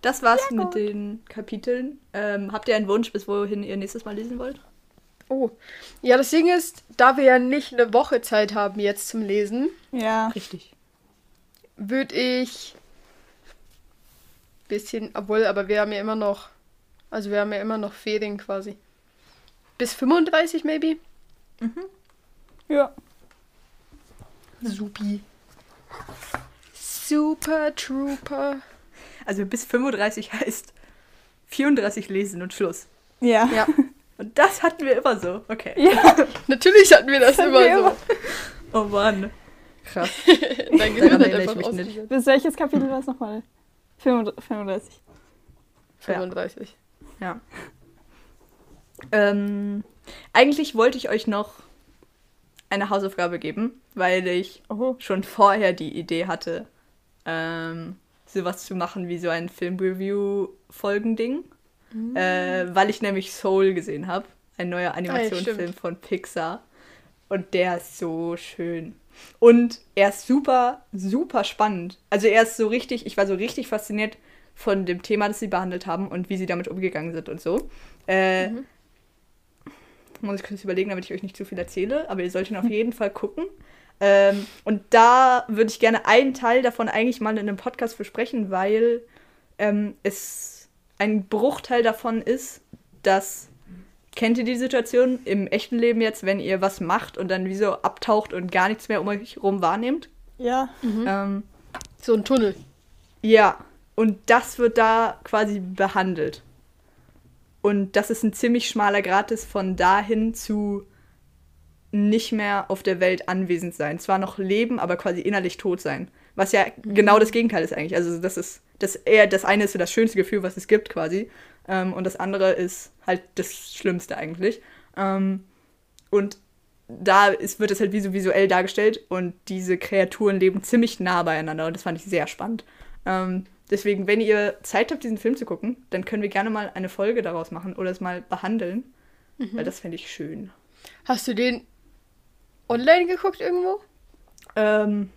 Das war's mit den Kapiteln. Ähm, habt ihr einen Wunsch, bis wohin ihr nächstes Mal lesen wollt? Oh. Ja, das Ding ist, da wir ja nicht eine Woche Zeit haben jetzt zum Lesen, Ja. Richtig. würde ich bisschen, obwohl, aber wir haben ja immer noch, also wir haben ja immer noch Ferien quasi. Bis 35 maybe? Ja. Supi. Super Trooper. Also bis 35 heißt 34 lesen und Schluss. Ja. Ja, Und das hatten wir immer so. Okay. Ja. natürlich hatten wir das hatten immer wir so. immer. Oh Mann. Krass. Dein Gehirn hat einfach mich nicht. Bis welches Kapitel war es nochmal? 35. 35. Ja. Ähm, eigentlich wollte ich euch noch eine Hausaufgabe geben, weil ich Oh. schon vorher die Idee hatte, ähm, sowas zu machen wie so ein Film-Review-Folgending. Äh, weil ich nämlich Soul gesehen habe. Ein neuer Animationsfilm stimmt. von Pixar. Und der ist so schön. Und er ist super, super spannend. Also er ist so richtig, ich war so richtig fasziniert von dem Thema, das sie behandelt haben und wie sie damit umgegangen sind und so. Äh, Muss ich kurz überlegen, damit ich euch nicht zu viel erzähle, aber ihr solltet ihn auf jeden Fall gucken. Ähm, und da würde ich gerne einen Teil davon eigentlich mal in einem Podcast besprechen, weil ähm, es ein Bruchteil davon ist, dass kennt ihr die Situation im echten Leben jetzt, wenn ihr was macht und dann wie so abtaucht und gar nichts mehr um euch rum wahrnehmt? Ja. Ähm, So ein Tunnel. ja, und das wird da quasi behandelt. Und das ist ein ziemlich schmaler Grat ist von dahin zu nicht mehr auf der Welt anwesend sein. Zwar noch leben, aber quasi innerlich tot sein. Was ja genau das Gegenteil ist eigentlich. Also das ist das eher das eine ist so das schönste Gefühl, was es gibt quasi. Ähm, und das andere ist halt das Schlimmste eigentlich. Ähm, und da ist, wird es halt wie so visuell dargestellt und diese Kreaturen leben ziemlich nah beieinander und das fand ich sehr spannend. Ähm, deswegen, wenn ihr Zeit habt, diesen Film zu gucken, dann können wir gerne mal eine Folge daraus machen oder es mal behandeln, weil das fände ich schön. Hast du den online geguckt irgendwo? Ähm,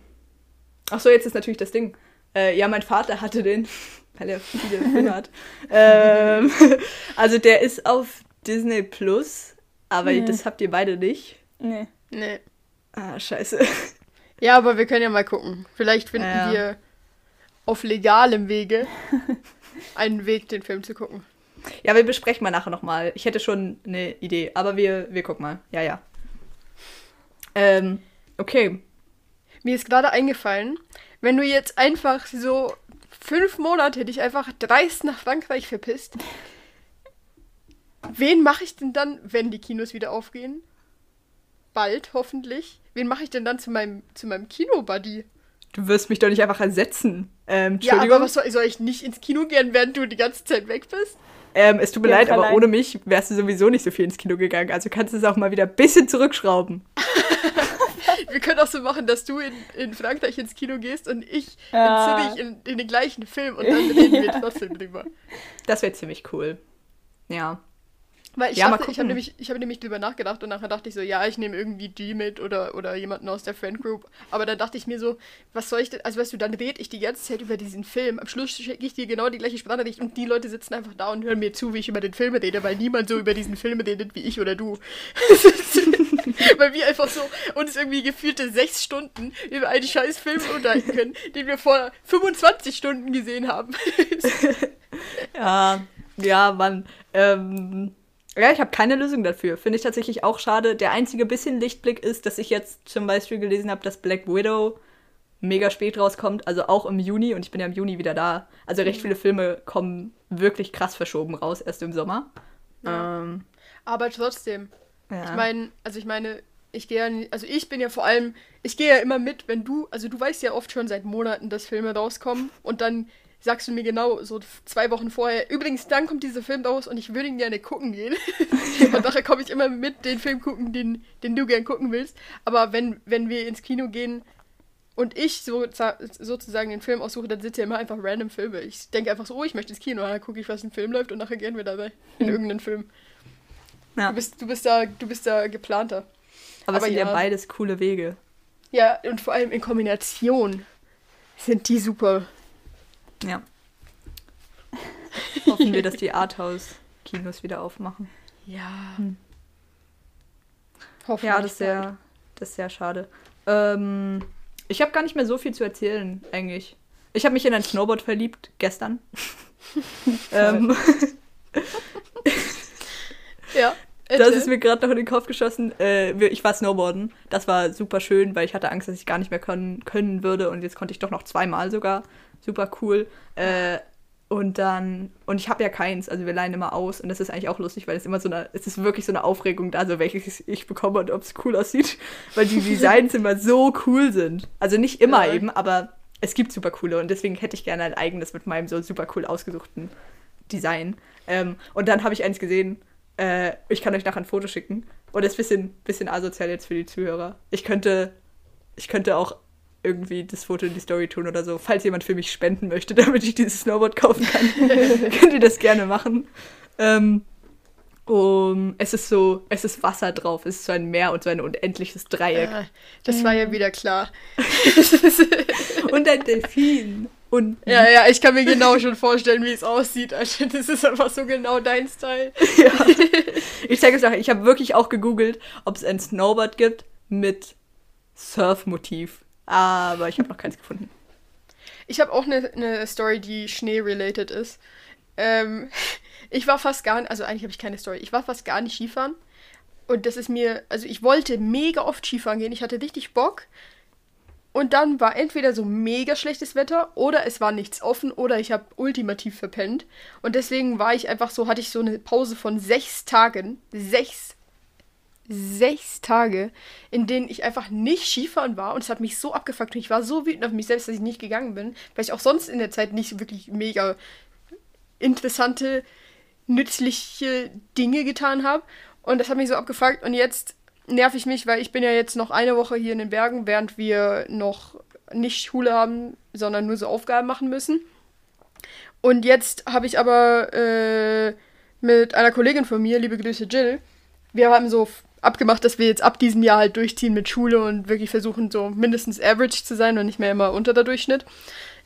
ach so, jetzt ist natürlich das Ding. Äh, ja, mein Vater hatte den, weil er viele Filme hat. Ähm, also der ist auf Disney Plus, aber Mhm. das habt ihr beide nicht. Nee. Nee. Ah, scheiße. Ja, aber wir können ja mal gucken. Vielleicht finden Ja. wir auf legalem Wege einen Weg, den Film zu gucken. Ja, wir besprechen mal nachher nochmal. Ich hätte schon eine Idee, aber wir, wir gucken mal. Ja, ja. Ähm, okay. Mir ist gerade eingefallen, wenn du jetzt einfach so fünf Monate dich einfach dreist nach Frankreich verpisst, wen mache ich denn dann, wenn die Kinos wieder aufgehen? Bald, hoffentlich. Wen mache ich denn dann zu meinem, zu meinem Kino-Buddy? Du wirst mich doch nicht einfach ersetzen. Ähm, Ja, Entschuldigung. aber was soll, soll ich nicht ins Kino gehen, während du die ganze Zeit weg bist? ähm, es tut mir Ja, leid, aber allein. ohne mich wärst du sowieso nicht so viel ins Kino gegangen. Also kannst du es auch mal wieder ein bisschen zurückschrauben. wir können auch so machen, dass du in, in Frankreich ins Kino gehst und ich ja. in Zürich in, in den gleichen Film und dann reden wir trotzdem drüber. Das wäre ziemlich cool. Ja. Weil ich ja, dachte, ich habe nämlich, hab nämlich drüber nachgedacht und nachher dachte ich so, ja, ich nehme irgendwie G mit oder, oder jemanden aus der Friend Group. Aber dann dachte ich mir so, was soll ich denn, also weißt du, dann rede ich die ganze Zeit über diesen Film. Am Schluss schicke ich dir genau die gleiche Sprachnachricht und die Leute sitzen einfach da und hören mir zu, wie ich über den Film rede, weil niemand so über diesen Film redet wie ich oder du. weil wir einfach so uns irgendwie gefühlte sechs Stunden über einen scheiß Film unterhalten können, den wir vor 25 Stunden gesehen haben. ja, ja, Mann. Ähm ja, ich habe keine Lösung dafür. Finde ich tatsächlich auch schade. Der einzige bisschen Lichtblick ist, dass ich jetzt zum Beispiel gelesen habe, dass Black Widow mega spät rauskommt, also auch im Juni und ich bin ja im Juni wieder da. Also recht mhm. viele Filme kommen wirklich krass verschoben raus, erst im Sommer. Ja. Ähm, Aber trotzdem. Ja. Ich meine, also ich meine, ich gehe ja, also ich bin ja vor allem, ich gehe ja immer mit, wenn du, also du weißt ja oft schon seit Monaten, dass Filme rauskommen und dann sagst du mir genau so zwei Wochen vorher, übrigens, dann kommt dieser Film raus und ich würde ihn gerne gucken gehen. und daher komme ich immer mit den Film gucken, den, den du gern gucken willst. Aber wenn, wenn wir ins Kino gehen und ich so, sozusagen den Film aussuche, dann sind ja immer einfach random Filme. Ich denke einfach so, oh, ich möchte ins Kino, dann gucke ich, was im Film läuft und nachher gehen wir dabei in irgendeinen Film. Ja. Du, bist, du, bist da, du bist da geplanter. Aber, Aber es sind ja, ja beides coole Wege. Ja, und vor allem in Kombination sind die super. Ja. Hoffen wir, dass die Arthouse-Kinos wieder aufmachen. Ja. Hm. Ja, das ist, sehr, das ist sehr schade. Ähm, ich habe gar nicht mehr so viel zu erzählen, eigentlich. Ich habe mich in ein Snowboard verliebt, gestern. ähm, ja. Das ist mir gerade noch in den Kopf geschossen. Äh, ich war Snowboarden. Das war super schön, weil ich hatte Angst, dass ich gar nicht mehr können, können würde. Und jetzt konnte ich doch noch zweimal sogar super cool. Äh, und dann, und ich habe ja keins, also wir leihen immer aus und das ist eigentlich auch lustig, weil es immer so eine, es ist wirklich so eine Aufregung da, so welches ich bekomme und ob es cool aussieht, weil die Designs immer so cool sind. Also nicht immer ja. eben, aber es gibt super coole und deswegen hätte ich gerne ein eigenes mit meinem so super cool ausgesuchten Design. Ähm, und dann habe ich eins gesehen, äh, ich kann euch nachher ein Foto schicken und das ist ein bisschen, bisschen asozial jetzt für die Zuhörer. Ich könnte, ich könnte auch irgendwie das Foto in die Story tun oder so. Falls jemand für mich spenden möchte, damit ich dieses Snowboard kaufen kann, könnt ihr das gerne machen. Ähm, um, es ist so, es ist Wasser drauf, es ist so ein Meer und so ein unendliches Dreieck. Ja, das war ja wieder klar. und ein Delfin. Und ja, ja, ich kann mir genau schon vorstellen, wie es aussieht. Also, das ist einfach so genau dein Style. ja. Ich zeige es euch, ich habe wirklich auch gegoogelt, ob es ein Snowboard gibt mit Surfmotiv. Aber ich habe noch keins gefunden. Ich habe auch eine ne Story, die Schnee-related ist. Ähm, ich war fast gar nicht, also eigentlich habe ich keine Story. Ich war fast gar nicht Skifahren. Und das ist mir, also ich wollte mega oft Skifahren gehen. Ich hatte richtig Bock. Und dann war entweder so mega schlechtes Wetter oder es war nichts offen oder ich habe ultimativ verpennt. Und deswegen war ich einfach so, hatte ich so eine Pause von sechs Tagen. Sechs sechs Tage, in denen ich einfach nicht Skifahren war und es hat mich so abgefuckt und ich war so wütend auf mich selbst, dass ich nicht gegangen bin, weil ich auch sonst in der Zeit nicht wirklich mega interessante, nützliche Dinge getan habe und das hat mich so abgefuckt und jetzt nerv ich mich, weil ich bin ja jetzt noch eine Woche hier in den Bergen, während wir noch nicht Schule haben, sondern nur so Aufgaben machen müssen. Und jetzt habe ich aber äh, mit einer Kollegin von mir, liebe Grüße Jill, wir haben so abgemacht, dass wir jetzt ab diesem Jahr halt durchziehen mit Schule und wirklich versuchen, so mindestens average zu sein und nicht mehr immer unter der Durchschnitt.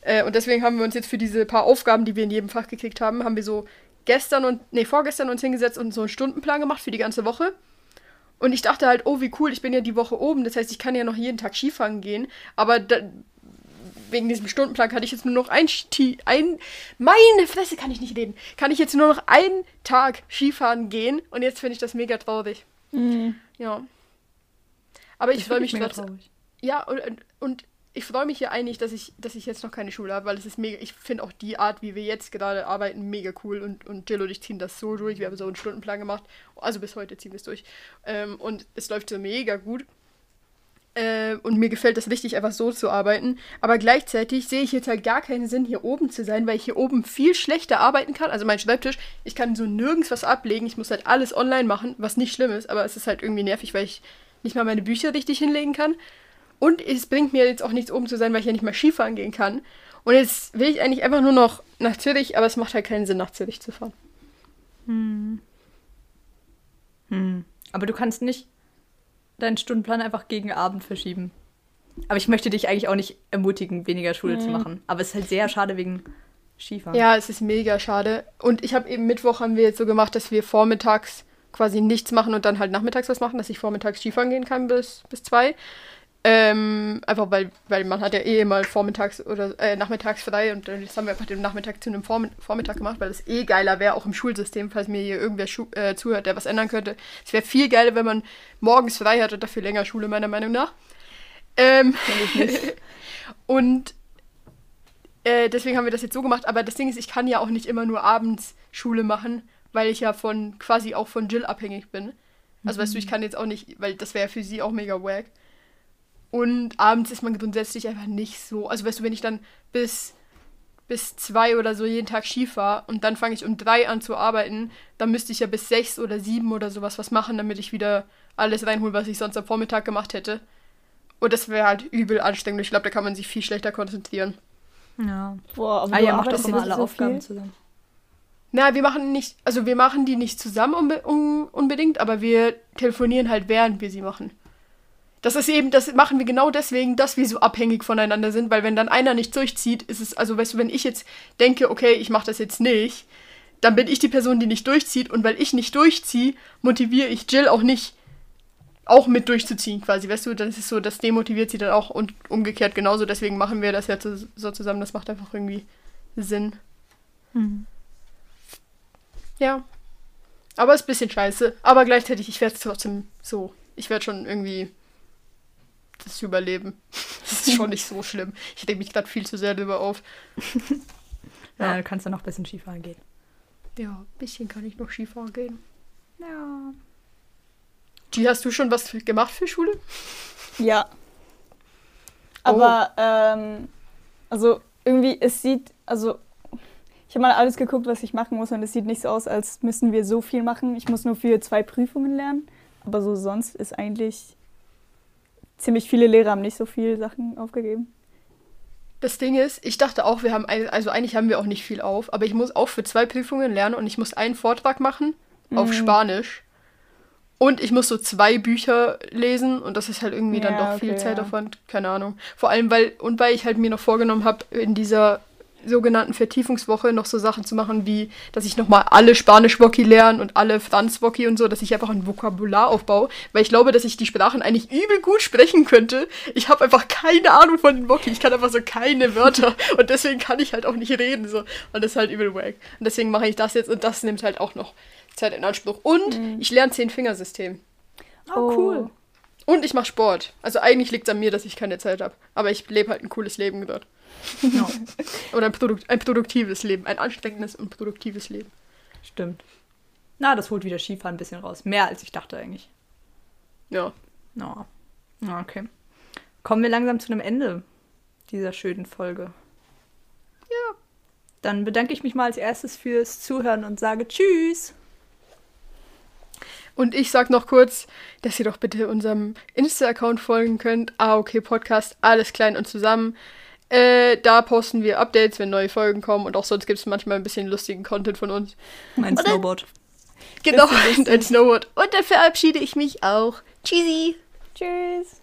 Äh, und deswegen haben wir uns jetzt für diese paar Aufgaben, die wir in jedem Fach gekriegt haben, haben wir so gestern und, nee, vorgestern uns hingesetzt und so einen Stundenplan gemacht für die ganze Woche. Und ich dachte halt, oh, wie cool, ich bin ja die Woche oben, das heißt, ich kann ja noch jeden Tag Skifahren gehen. Aber da, wegen diesem Stundenplan kann ich jetzt nur noch ein, ein meine Fresse kann ich nicht reden, kann ich jetzt nur noch einen Tag Skifahren gehen und jetzt finde ich das mega traurig. Mhm. Ja. Aber ich freue mich trotzdem. Ja, und, und ich freue mich ja eigentlich, dass ich, dass ich jetzt noch keine Schule habe, weil es ist mega, ich finde auch die Art, wie wir jetzt gerade arbeiten, mega cool und, und Jill und ich ziehen das so durch. Wir haben so einen Stundenplan gemacht, also bis heute ziehen wir es durch. Ähm, und es läuft so mega gut. Äh, und mir gefällt das richtig, einfach so zu arbeiten. Aber gleichzeitig sehe ich jetzt halt gar keinen Sinn, hier oben zu sein, weil ich hier oben viel schlechter arbeiten kann. Also mein Schreibtisch, ich kann so nirgends was ablegen. Ich muss halt alles online machen, was nicht schlimm ist, aber es ist halt irgendwie nervig, weil ich nicht mal meine Bücher richtig hinlegen kann. Und es bringt mir jetzt auch nichts oben zu sein, weil ich ja nicht mal Skifahren gehen kann. Und jetzt will ich eigentlich einfach nur noch nach Zürich, aber es macht halt keinen Sinn, nach Zürich zu fahren. Hm. Hm. Aber du kannst nicht deinen Stundenplan einfach gegen Abend verschieben. Aber ich möchte dich eigentlich auch nicht ermutigen, weniger Schule zu Mhm. machen. Aber es ist halt sehr schade wegen Skifahren. Ja, es ist mega schade. Und ich habe eben Mittwoch haben wir jetzt so gemacht, dass wir vormittags quasi nichts machen und dann halt nachmittags was machen, dass ich vormittags Skifahren gehen kann bis, bis zwei. Ähm, einfach weil, weil man hat ja eh mal vormittags oder äh, nachmittags frei und dann das haben wir einfach den Nachmittag zu einem Vorm Vormittag gemacht, weil es eh geiler wäre, auch im Schulsystem, falls mir hier irgendwer äh, zuhört, der was ändern könnte. Es wäre viel geiler, wenn man morgens frei hat und dafür länger Schule, meiner Meinung nach. Ähm, und äh, deswegen haben wir das jetzt so gemacht. Aber das Ding ist, ich kann ja auch nicht immer nur abends Schule machen, weil ich ja von quasi auch von Jill abhängig bin. Also weißt du, ich kann jetzt auch nicht, weil das wäre für sie auch mega wack. Und abends ist man grundsätzlich einfach nicht so. Also weißt du, wenn ich dann bis bis zwei oder so jeden Tag Ski fahre und dann fange ich um drei an zu arbeiten, dann müsste ich ja bis sechs oder sieben oder sowas was machen, damit ich wieder alles reinhole, was ich sonst am Vormittag gemacht hätte. Und das wäre halt übel anstrengend. Ich glaube, da kann man sich viel schlechter konzentrieren. Ja. Boah, aber Ah, du ihr macht doch arbeitest immer alle so Aufgaben viel? zusammen. Na, wir machen nicht, also wir machen die nicht zusammen unbe un unbedingt, aber wir telefonieren halt, während wir sie machen. Das ist eben, das machen wir genau deswegen, dass wir so abhängig voneinander sind, weil wenn dann einer nicht durchzieht, ist es, also weißt du, wenn ich jetzt denke, okay, ich mache das jetzt nicht, dann bin ich die Person, die nicht durchzieht und weil ich nicht durchziehe, motiviere ich Jill auch nicht, auch mit durchzuziehen quasi, weißt du, das ist so, das demotiviert sie dann auch und umgekehrt genauso, deswegen machen wir das ja so zusammen, das macht einfach irgendwie Sinn. Mhm. Ja. Aber ist ein bisschen scheiße. Aber gleichzeitig, ich werde trotzdem so. Ich werde schon irgendwie das überleben. Das ist schon nicht so schlimm. Ich denke mich gerade viel zu sehr darüber auf. Ja. Ja. du kannst dann noch ein bisschen Skifahren gehen. Ja, ein bisschen kann ich noch Skifahren gehen. Ja. G, hast du schon was für, gemacht für Schule? Ja. Oh. Aber, ähm, also irgendwie, es sieht, also ich habe mal alles geguckt, was ich machen muss und es sieht nicht so aus, als müssen wir so viel machen. Ich muss nur für zwei Prüfungen lernen, aber so sonst ist eigentlich ziemlich viele Lehrer haben nicht so viele Sachen aufgegeben. Das Ding ist, ich dachte auch, wir haben, ein, also eigentlich haben wir auch nicht viel auf, aber ich muss auch für zwei Prüfungen lernen und ich muss einen Vortrag machen auf Mhm. Spanisch. Und ich muss so zwei Bücher lesen und das ist halt irgendwie dann Ja, doch viel okay, Zeit ja. davon, keine Ahnung. Vor allem, weil, und weil ich halt mir noch vorgenommen habe, in dieser sogenannten Vertiefungswoche noch so Sachen zu machen, wie, dass ich nochmal alle Spanisch-Woki lerne und alle Franz-Woki und so, dass ich einfach ein Vokabular aufbaue, weil ich glaube, dass ich die Sprachen eigentlich übel gut sprechen könnte. Ich habe einfach keine Ahnung von den Woki, ich kann einfach so keine Wörter und deswegen kann ich halt auch nicht reden, so. Und das ist halt übel wack. Und deswegen mache ich das jetzt und das nimmt halt auch noch Zeit in Anspruch. Und ich lerne Zehn-Fingersystem. Oh, cool. Und ich mache Sport. Also eigentlich liegt es an mir, dass ich keine Zeit habe. Aber ich lebe halt ein cooles Leben dort. Ja, Oder ein, Produkt, ein produktives Leben. Ein anstrengendes und produktives Leben. stimmt. Na, das holt wieder Skifahren ein bisschen raus. Mehr als ich dachte eigentlich. Ja. Ja. Ja, okay. Kommen wir langsam zu einem Ende dieser schönen Folge. Ja. Dann bedanke ich mich mal als erstes fürs Zuhören und sage Tschüss. Und ich sag noch kurz, dass ihr doch bitte unserem Insta-Account folgen könnt. AOK Podcast, alles klein und zusammen. Äh, da posten wir Updates, wenn neue Folgen kommen. Und auch sonst gibt es manchmal ein bisschen lustigen Content von uns. Mein Oder- Snowboard. Genau, und ein Snowboard. Und dann verabschiede ich mich auch. Tschüssi. Tschüss!